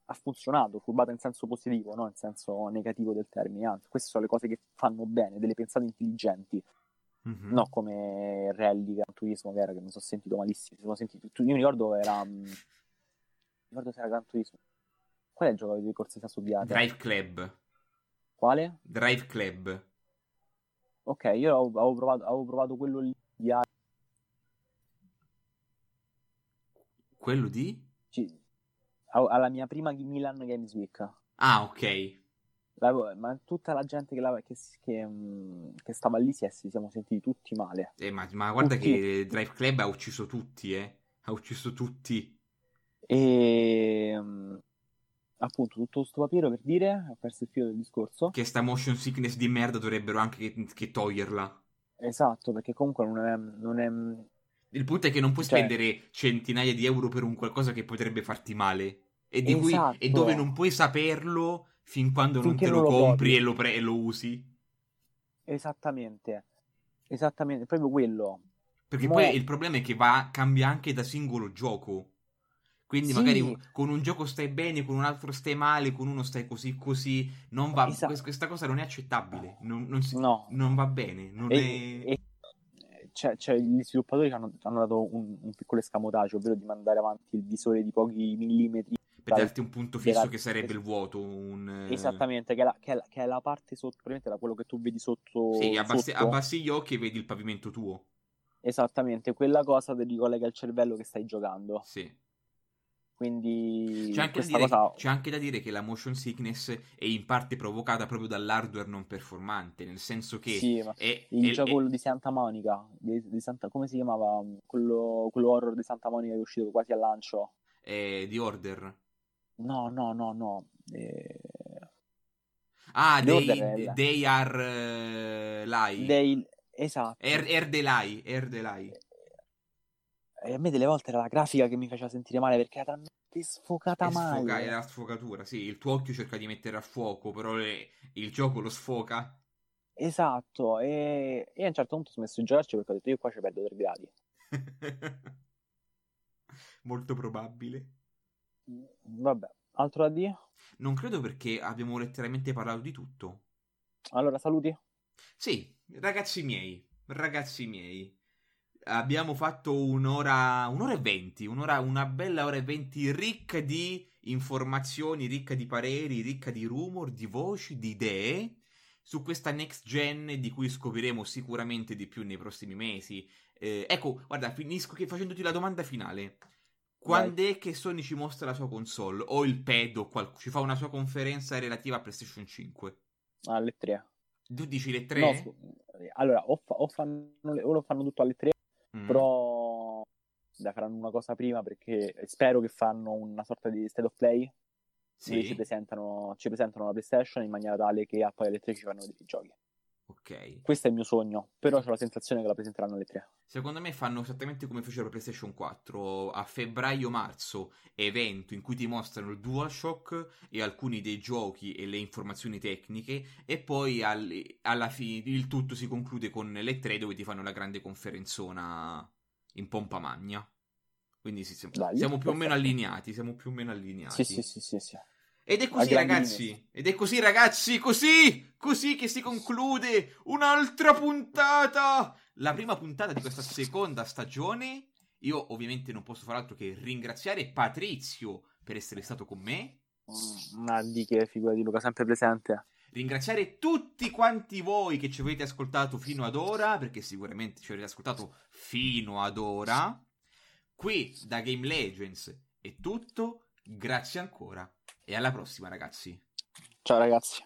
ha funzionato, furbata in senso positivo, non in senso negativo del termine. Anzi, queste sono le cose che fanno bene, delle pensate intelligenti. Mhm. No, come Rally Gran Turismo, che era che mi sono sentito malissimo. Mi sono sentito, io mi ricordo era. mm, mi ricordo se era Gran Turismo. Qual è il gioco di corse studiate? Drive Club. Quale? Drive Club. Ok, io avevo, provato, avevo provato quello lì di Quello di? a- alla mia prima Milan Games Week. Ah, ok. La- ma tutta la gente che, la- che, che, mm, che stava lì si, è- si siamo sentiti tutti male. Eh, ma, ma guarda Tutti. che Drive Club ha ucciso tutti, eh. Ha ucciso tutti. E appunto tutto sto papiro per dire, ho perso il filo del discorso. Che sta motion sickness di merda dovrebbero anche che, che toglierla. Esatto, perché comunque non è, non è Il punto è che non puoi Cioè- spendere centinaia di euro per un qualcosa che potrebbe farti male. E, di cui, Esatto. e dove non puoi saperlo fin quando non Finché te non lo lo compri e lo, pre- e lo usi. esattamente, esattamente, proprio quello. Perché Mo- poi il problema è che va, cambia anche da singolo gioco. Quindi Sì. magari con un gioco stai bene, con un altro stai male, con uno stai così così. Non va, Esatto. quest- questa cosa non è accettabile. Non, non si- No. non va bene. Non E, è... e- c'è, c'è gli sviluppatori hanno, hanno dato un, un piccolo escamotage, ovvero di mandare avanti il visore di pochi millimetri. Per darti un punto fisso che sarebbe il vuoto. Un, eh, Esattamente, che è, la, che, è la, che è la parte sotto, praticamente da quello che tu vedi sotto. Sì, abbassi, sotto. abbassi gli occhi e vedi il pavimento tuo. Esattamente, quella cosa ti ricollega al cervello che stai giocando. Sì. Quindi C'è anche, dire, cosa c'è anche da dire che la motion sickness è in parte provocata proprio dall'hardware non performante, nel senso che Sì, ma è, il è- gioco è- quello di Santa Monica, di, di Santa- come si chiamava? Quello, quello horror di Santa Monica che è uscito quasi al lancio. è di order. No, no, no, no. Eh, Ah, The they, Order they are uh, lie. dei- esatto. Er, er the lie, er the lie. E a me delle volte era la grafica che mi faceva sentire male perché era talmente sfocata È sfoca- male. è la sfocatura, sì, il tuo occhio cerca di mettere a fuoco, però le- il gioco lo sfoca. Esatto, e, e a un certo punto ho smesso di giocarci perché ho detto io qua ci perdo 3 gradi. Molto probabile. Vabbè, altro da dire? Non credo perché abbiamo letteralmente parlato di tutto. Allora, saluti. Sì, ragazzi miei, ragazzi miei, abbiamo fatto un'ora, un'ora e venti, un'ora, una bella ora e venti ricca di informazioni, ricca di pareri, ricca di rumor, di voci, di idee su questa next gen di cui scopriremo sicuramente di più nei prossimi mesi. Eh, ecco, guarda, finisco che facendoti la domanda finale. Quando è che Sony ci mostra la sua console? O il pad o qual- ci fa una sua conferenza relativa a PlayStation 5? Alle 3. Tu dici le 3? No, scu- allora, o, fa- o fanno, le- o lo fanno tutto alle 3, Mm. però dai, faranno una cosa prima perché spero che fanno una sorta di state of play dove Sì, ci presentano, ci presentano la PlayStation in maniera tale che a poi alle 3 ci fanno vedere i giochi. Ok. Questo è il mio sogno, però ho la sensazione che la presenteranno alle 3. Secondo me fanno esattamente come fecero PlayStation 4 a febbraio-marzo, evento in cui ti mostrano il DualShock e alcuni dei giochi e le informazioni tecniche e poi al- alla fine il tutto si conclude con le 3 dove ti fanno la grande conferenzona in pompa magna. Quindi sì, siamo, Dai, siamo più o meno allineati, siamo più o meno allineati. Sì, sì, sì, sì, sì. Ed è così, ragazzi. Ed è così, ragazzi. Così, così che si conclude un'altra puntata. La prima puntata di questa seconda stagione. Io, ovviamente, non posso far altro che ringraziare Patrizio per essere stato con me. Una di che figura di Luca sempre presente. Ringraziare tutti quanti voi che ci avete ascoltato fino ad ora, perché sicuramente ci avete ascoltato fino ad ora. Qui da Game Legends è tutto. Grazie ancora. E alla prossima, ragazzi. Ciao ragazzi.